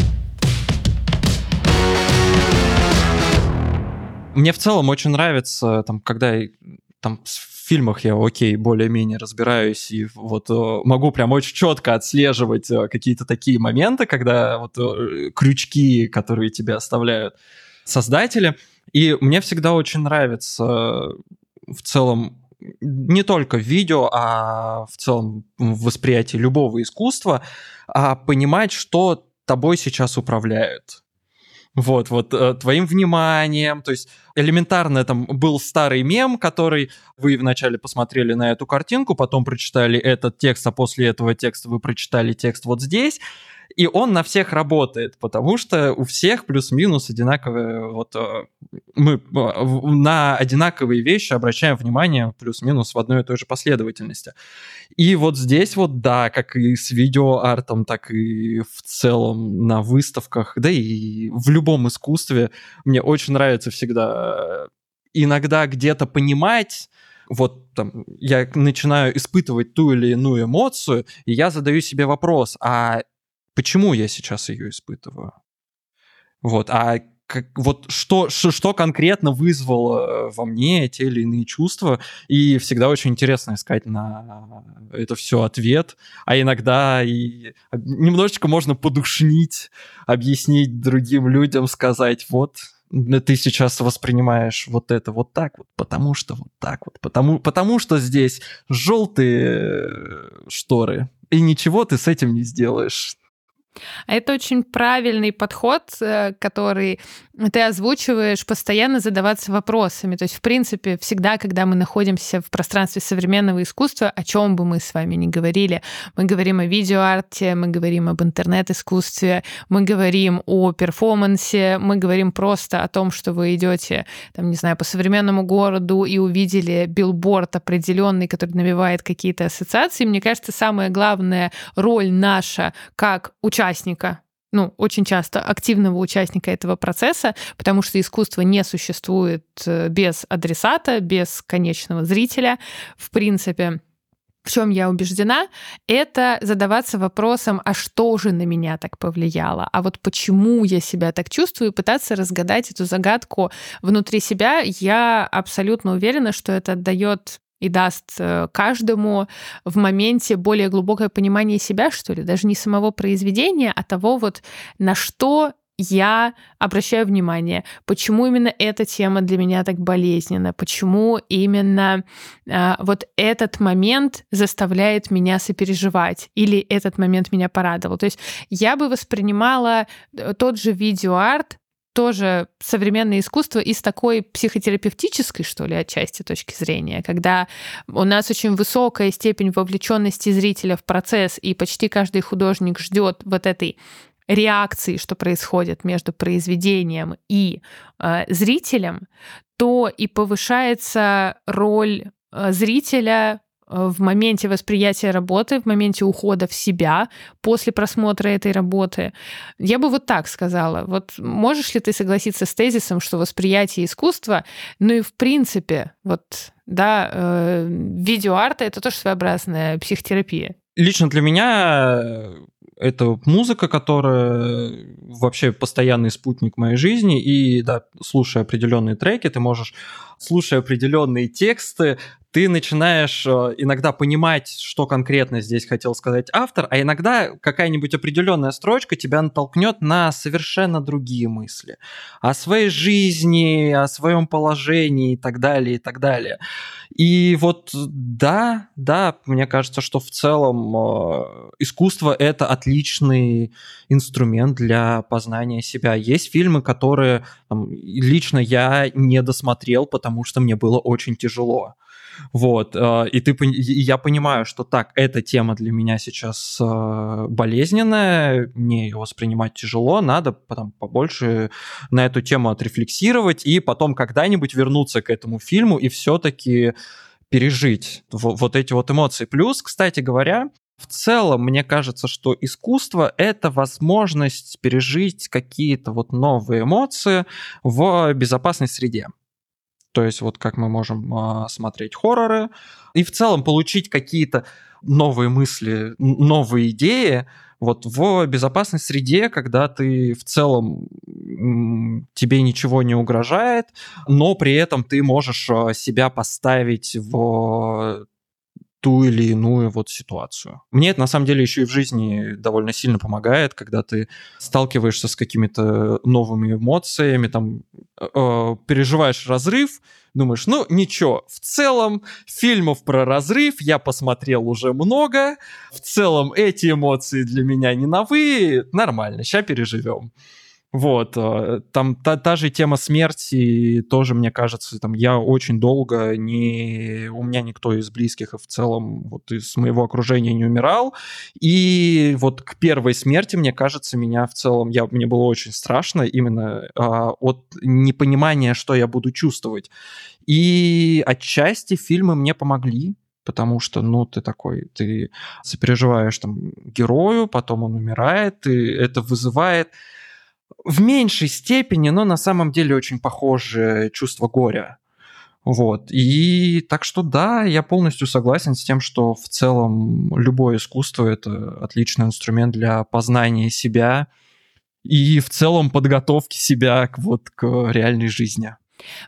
Мне в целом очень нравится, там, когда там в фильмах я, окей, более-менее разбираюсь и вот э, могу прям очень четко отслеживать э, какие-то такие моменты, когда вот э, крючки, которые тебя оставляют создатели. И мне всегда очень нравится в целом не только в видео, а в целом в восприятии любого искусства, а понимать, что тобой сейчас управляют. Вот, вот, э, твоим вниманием, то есть элементарно там был старый мем, который вы вначале посмотрели на эту картинку, потом прочитали этот текст, а после этого текста вы прочитали текст вот здесь, и он на всех работает, потому что у всех плюс-минус одинаковые, вот э, мы э, на одинаковые вещи обращаем внимание плюс-минус в одной и той же последовательности. И вот здесь вот, да, как и с видеоартом, так и в целом на выставках, да и в любом искусстве, мне очень нравится всегда иногда где-то понимать, вот там, я начинаю испытывать ту или иную эмоцию, и я задаю себе вопрос, а почему я сейчас ее испытываю. Вот, а как, вот что, что, что конкретно вызвало во мне те или иные чувства, и всегда очень интересно искать на это все ответ, а иногда и немножечко можно подушнить, объяснить другим людям, сказать, вот, ты сейчас воспринимаешь вот это вот так вот, потому что вот так вот, потому, потому что здесь желтые шторы, и ничего ты с этим не сделаешь. Это очень правильный подход, э, который ты озвучиваешь, постоянно задаваться вопросами. То есть, в принципе, всегда, когда мы находимся в пространстве современного искусства, о чем бы мы с вами ни говорили, мы говорим о видеоарте, мы говорим об интернет-искусстве, мы говорим о перформансе, мы говорим просто о том, что вы идете, там, не знаю, по современному городу и увидели билборд определенный, который навевает какие-то ассоциации. Мне кажется, самая главная роль наша как участника, ну, очень часто активного участника этого процесса, потому что искусство не существует э, без адресата, без конечного зрителя. В принципе, в чем я убеждена, это задаваться вопросом, а что же на меня так повлияло, а вот почему я себя так чувствую, и пытаться разгадать эту загадку внутри себя. Я абсолютно уверена, что это дает и даст э, каждому в моменте более глубокое понимание себя, что ли, даже не самого произведения, а того вот, на что я обращаю внимание, почему именно эта тема для меня так болезненна, почему именно э, вот этот момент заставляет меня сопереживать или этот момент меня порадовал. То есть я бы воспринимала э, тот же видеоарт тоже современное искусство из такой психотерапевтической, что ли, отчасти точки зрения, когда у нас очень высокая степень вовлеченности зрителя в процесс, и почти каждый художник ждет вот этой реакции, что происходит между произведением и э, зрителем, то и повышается роль э, зрителя в моменте восприятия работы, в моменте ухода в себя после просмотра этой работы. Я бы вот так сказала. Вот можешь ли ты согласиться с тезисом, что восприятие искусства, ну и в принципе, вот да, э, видеоарта это тоже своеобразная психотерапия. Лично для меня это музыка, которая вообще постоянный спутник моей жизни, и да, слушая определенные треки, ты можешь, слушая определенные тексты, ты начинаешь э, иногда понимать, что конкретно здесь хотел сказать автор, а иногда какая-нибудь определенная строчка тебя натолкнет на совершенно другие мысли о своей жизни, о своем положении и так далее, и так далее. И вот да, да, мне кажется, что в целом э, искусство это отличный инструмент для познания себя. Есть фильмы, которые там, лично я не досмотрел, потому что мне было очень тяжело. Вот, э, и, ты, я понимаю, что так, эта тема для меня сейчас э, болезненная, мне ее воспринимать тяжело, надо потом побольше на эту тему отрефлексировать и потом когда-нибудь вернуться к этому фильму и все-таки пережить вот эти вот эмоции. Плюс, кстати говоря, в целом, мне кажется, что искусство — это возможность пережить какие-то вот новые эмоции в безопасной среде. То есть вот как мы можем а, смотреть хорроры и в целом получить какие-то новые мысли, новые идеи вот в безопасной среде, когда ты в целом тебе ничего не угрожает, но при этом ты можешь а, себя поставить в ту или иную вот ситуацию. Мне это на самом деле еще и в жизни довольно сильно помогает, когда ты сталкиваешься с какими-то новыми эмоциями, там э, переживаешь разрыв, думаешь, ну ничего, в целом фильмов про разрыв я посмотрел уже много, в целом эти эмоции для меня не новые, нормально, сейчас переживем. Вот, э, там та, та же тема смерти тоже, мне кажется, там я очень долго не... У меня никто из близких и в целом вот из моего окружения не умирал. И вот к первой смерти, мне кажется, меня в целом... Я, мне было очень страшно именно а, от непонимания, что я буду чувствовать. И отчасти фильмы мне помогли, потому что, ну, ты такой, ты сопереживаешь там герою, потом он умирает, и это вызывает в меньшей степени, но на самом деле очень похожее чувство горя. Вот. И так что да, я полностью согласен с тем, что в целом любое искусство это отличный инструмент для познания себя и в целом подготовки себя к, вот, к реальной жизни.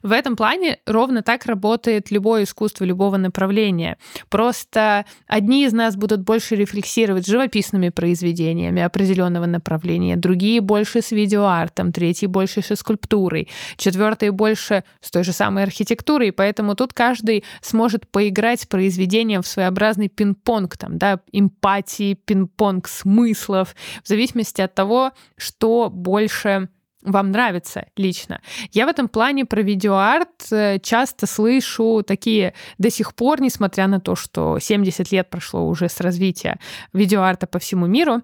В этом плане ровно так работает любое искусство любого направления. Просто одни из нас будут больше рефлексировать живописными произведениями определенного направления, другие больше с видеоартом, третьи больше со скульптурой, четвертые больше с той же самой архитектурой, поэтому тут каждый сможет поиграть с произведением в своеобразный пинг-понг, там, да, эмпатии, пинг-понг смыслов, в зависимости от того, что больше вам нравится лично. Я в этом плане про видеоарт э, часто слышу такие до сих пор, несмотря на то, что 70 лет прошло уже с развития видеоарта по всему миру,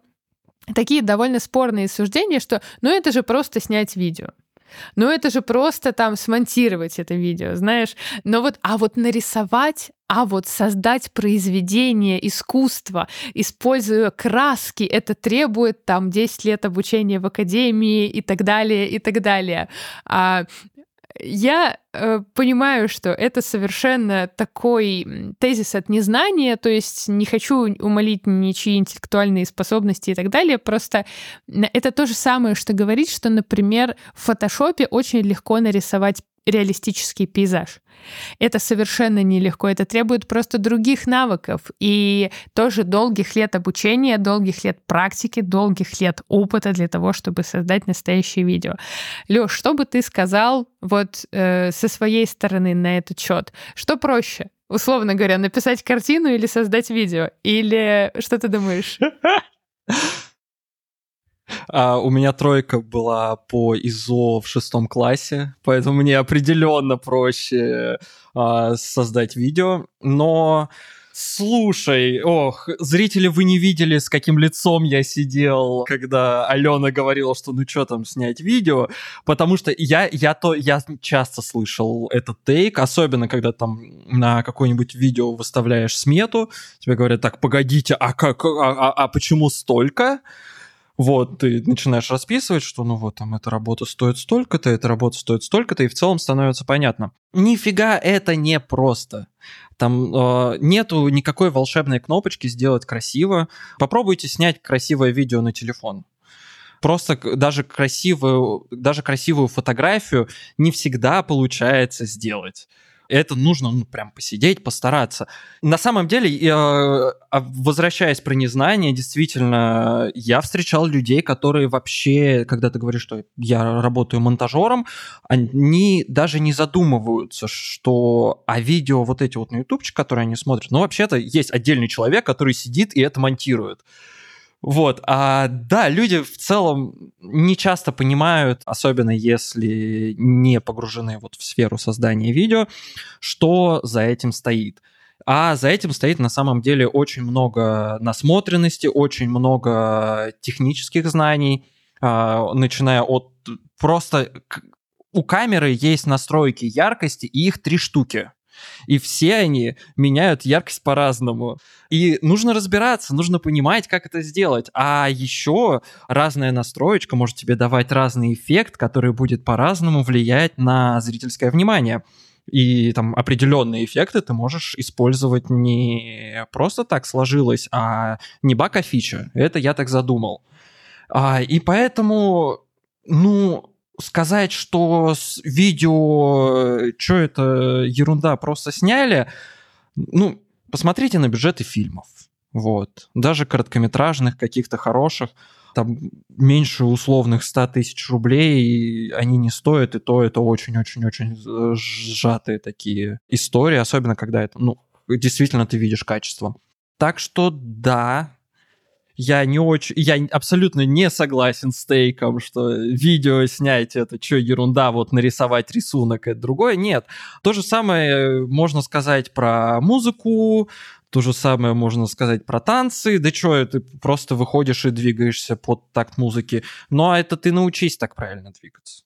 такие довольно спорные суждения, что ну это же просто снять видео. Ну это же просто там смонтировать это видео, знаешь. Но вот, а вот нарисовать а вот создать произведение искусства, используя краски, это требует там 10 лет обучения в академии и так далее, и так далее. А я э, понимаю, что это совершенно такой тезис от незнания, то есть не хочу умолить ничьи интеллектуальные способности и так далее, просто это то же самое, что говорить, что, например, в фотошопе очень легко нарисовать реалистический пейзаж. Это совершенно нелегко, это требует просто других навыков и тоже долгих лет обучения, долгих лет практики, долгих лет опыта для того, чтобы создать настоящее видео. Лёш, что бы ты сказал вот э, со своей стороны на этот счет? Что проще? Условно говоря, написать картину или создать видео? Или что ты думаешь? *laughs* А, у меня тройка была по ИЗО в шестом классе, поэтому мне определенно проще а, создать видео. Но Слушай, ох, зрители, вы не видели, с каким лицом я сидел, когда Алена говорила, что ну что там снять видео, потому что я, я, то, я часто слышал этот тейк, особенно когда там на какое-нибудь видео выставляешь смету, тебе говорят, так, погодите, а как, а, а, а почему столько? Вот, ты начинаешь расписывать, что ну вот там эта работа стоит столько-то, эта работа стоит столько-то, и в целом становится понятно. Нифига это не просто. Там э, нету никакой волшебной кнопочки сделать красиво. Попробуйте снять красивое видео на телефон просто даже красивую, даже красивую фотографию не всегда получается сделать. Это нужно, ну, прям посидеть, постараться. На самом деле, а, возвращаясь про незнание, действительно, я встречал людей, которые вообще, когда ты говоришь, что я работаю монтажером, они даже не задумываются, что а видео вот эти вот на ютубчик, которые они смотрят, ну, вообще-то есть отдельный человек, который сидит и это монтирует. Вот, а да, люди в целом не часто понимают, особенно если не погружены вот в сферу создания видео, что за этим стоит. А за этим стоит на самом деле очень много насмотренности, очень много технических знаний, а, начиная от просто у камеры есть настройки яркости, и их три штуки и все они меняют яркость по-разному. И нужно разбираться, нужно понимать, как это сделать. А еще разная настроечка может тебе давать разный эффект, который будет по-разному влиять на зрительское внимание. И там определенные эффекты ты можешь использовать не просто так сложилось, а не бака фича. Это я так задумал. А, и поэтому, ну, сказать, что видео, что это ерунда, просто сняли, ну, посмотрите на бюджеты фильмов. Вот. Даже короткометражных, каких-то хороших, там меньше условных 100 тысяч рублей они не стоят, и то это очень-очень-очень сжатые такие истории, особенно когда это, ну, действительно ты видишь качество. Так что да, я не очень, я абсолютно не согласен с тейком, что видео снять это что ерунда, вот нарисовать рисунок это другое. Нет, то же самое можно сказать про музыку, то же самое можно сказать про танцы. Да что, ты просто выходишь и двигаешься под такт музыки. Ну а это ты научись так правильно двигаться.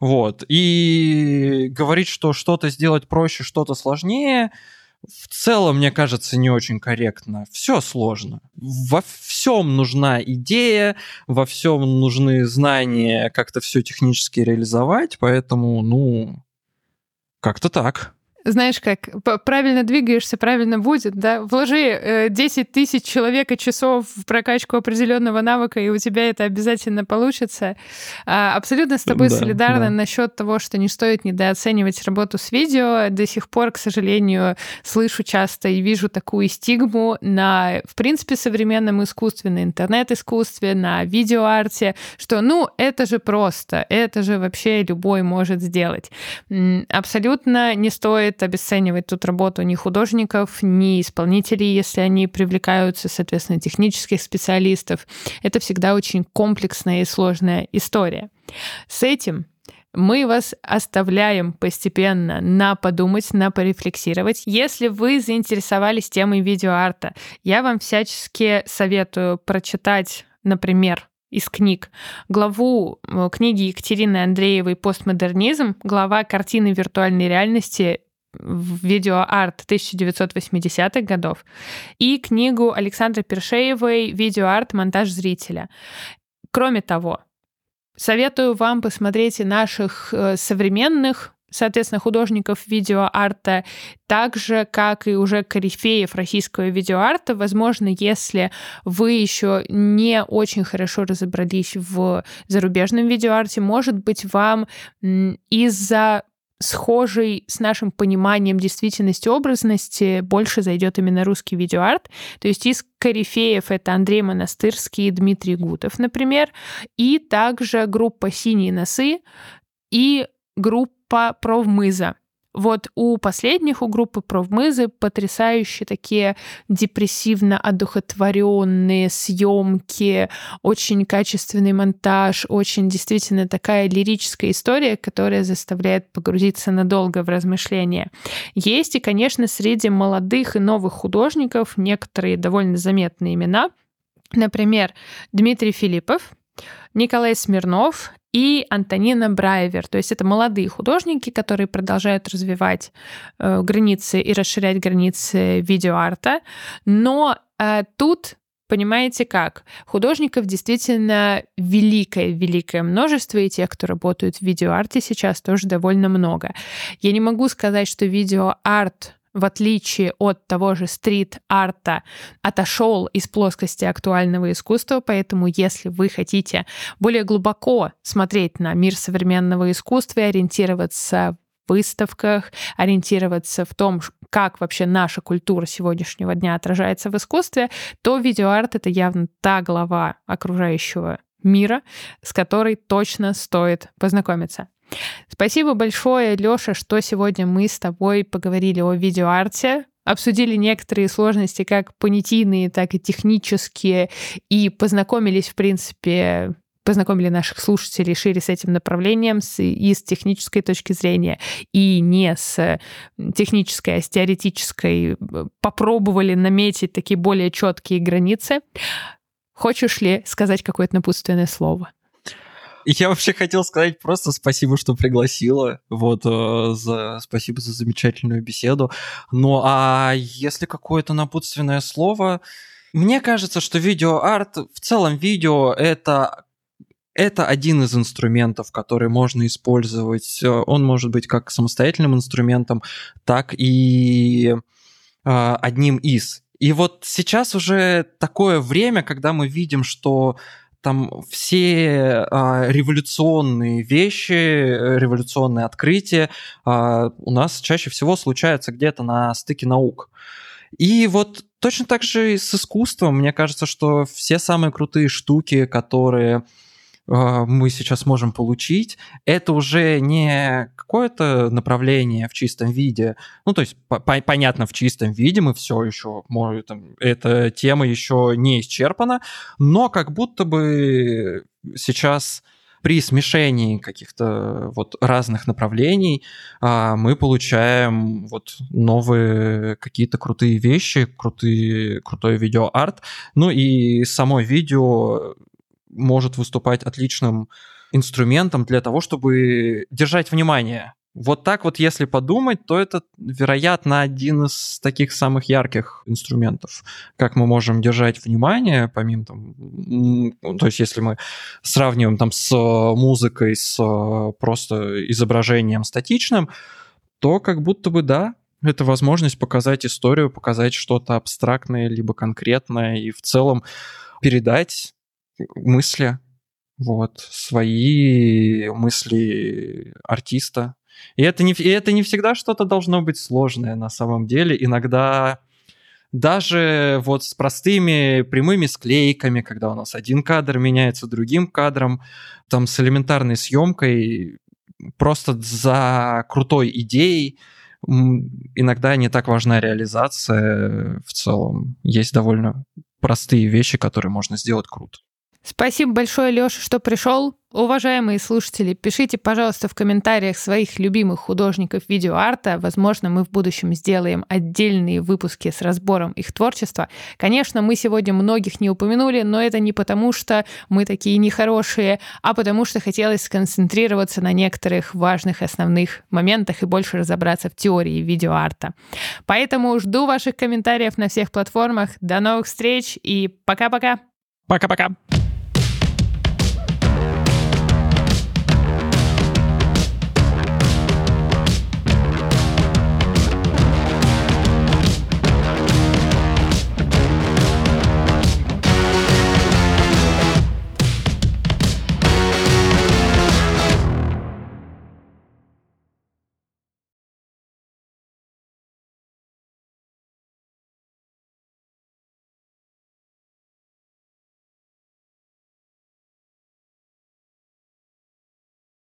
Вот. И говорить, что что-то сделать проще, что-то сложнее, в целом, мне кажется, не очень корректно. Все сложно. Во всем нужна идея, во всем нужны знания, как-то все технически реализовать, поэтому, ну, как-то так знаешь, как правильно двигаешься, правильно будет, да, вложи э, 10 тысяч человека часов в прокачку определенного навыка, и у тебя это обязательно получится. А, абсолютно с тобой да, солидарна да. насчет того, что не стоит недооценивать работу с видео. До сих пор, к сожалению, слышу часто и вижу такую стигму на, в принципе, современном искусстве, на интернет-искусстве, на видеоарте, что, ну, это же просто, это же вообще любой может сделать. Абсолютно не стоит стоит обесценивать тут работу ни художников, ни исполнителей, если они привлекаются, соответственно, технических специалистов. Это всегда очень комплексная и сложная история. С этим мы вас оставляем постепенно на подумать, на порефлексировать. Если вы заинтересовались темой видеоарта, я вам всячески советую прочитать, например, из книг. Главу э, книги Екатерины Андреевой «Постмодернизм», глава картины виртуальной реальности видеоарт 1980-х годов и книгу Александры Першеевой «Видеоарт. Монтаж зрителя». Кроме того, советую вам посмотреть и наших э, современных соответственно, художников видеоарта, так же, как и уже корифеев российского видеоарта. Возможно, если вы еще не очень хорошо разобрались в зарубежном видеоарте, может быть, вам из-за схожий с нашим пониманием действительности образности больше зайдет именно русский видеоарт. То есть из корифеев это Андрей Монастырский и Дмитрий Гутов, например, и также группа «Синие носы» и группа «Провмыза». Вот у последних, у группы Провмызы потрясающие такие депрессивно одухотворенные съемки, очень качественный монтаж, очень действительно такая лирическая история, которая заставляет погрузиться надолго в размышления. Есть и, конечно, среди молодых и новых художников некоторые довольно заметные имена. Например, Дмитрий Филиппов, Николай Смирнов и Антонина Брайвер. То есть это молодые художники, которые продолжают развивать э, границы и расширять границы видеоарта. Но э, тут Понимаете как? Художников действительно великое-великое множество, и тех, кто работают в видеоарте сейчас тоже довольно много. Я не могу сказать, что видеоарт в отличие от того же стрит-арта, отошел из плоскости актуального искусства, поэтому если вы хотите более глубоко смотреть на мир современного искусства и ориентироваться в выставках, ориентироваться в том, как вообще наша культура сегодняшнего дня отражается в искусстве, то видеоарт — это явно та глава окружающего мира, с которой точно стоит познакомиться. Спасибо большое, Лёша, что сегодня мы с тобой поговорили о видеоарте, обсудили некоторые сложности, как понятийные, так и технические, и познакомились, в принципе, познакомили наших слушателей шире с этим направлением с, и с технической точки зрения, и не с технической, а с теоретической. Попробовали наметить такие более четкие границы. Хочешь ли сказать какое-то напутственное слово? Я вообще хотел сказать просто спасибо, что пригласила. Вот, э, за, спасибо за замечательную беседу. Ну, а если какое-то напутственное слово... Мне кажется, что видеоарт, в целом видео это это один из инструментов, который можно использовать. Он может быть как самостоятельным инструментом, так и э, одним из. И вот сейчас уже такое время, когда мы видим, что там все а, революционные вещи, революционные открытия а, у нас чаще всего случаются где-то на стыке наук. И вот точно так же и с искусством. Мне кажется, что все самые крутые штуки, которые а, мы сейчас можем получить, это уже не какое-то направление в чистом виде. Ну, то есть, по понятно, в чистом виде мы все еще можем, эта тема еще не исчерпана, но как будто бы сейчас при смешении каких-то вот разных направлений а, мы получаем вот новые какие-то крутые вещи, крутые, крутой видеоарт. Ну и само видео может выступать отличным инструментом для того, чтобы держать внимание. Вот так вот, если подумать, то это, вероятно, один из таких самых ярких инструментов, как мы можем держать внимание, помимо там, то есть если мы сравниваем там с музыкой, с просто изображением статичным, то как будто бы да, это возможность показать историю, показать что-то абстрактное либо конкретное и в целом передать мысли, вот, свои мысли артиста. И это не, и это не всегда что-то должно быть сложное на самом деле. Иногда даже вот с простыми прямыми склейками, когда у нас один кадр меняется другим кадром, там с элементарной съемкой, просто за крутой идеей, иногда не так важна реализация в целом. Есть довольно простые вещи, которые можно сделать круто. Спасибо большое, Леша, что пришел. Уважаемые слушатели, пишите, пожалуйста, в комментариях своих любимых художников видеоарта. Возможно, мы в будущем сделаем отдельные выпуски с разбором их творчества. Конечно, мы сегодня многих не упомянули, но это не потому, что мы такие нехорошие, а потому что хотелось сконцентрироваться на некоторых важных основных моментах и больше разобраться в теории видеоарта. Поэтому жду ваших комментариев на всех платформах. До новых встреч и пока-пока! Пока-пока!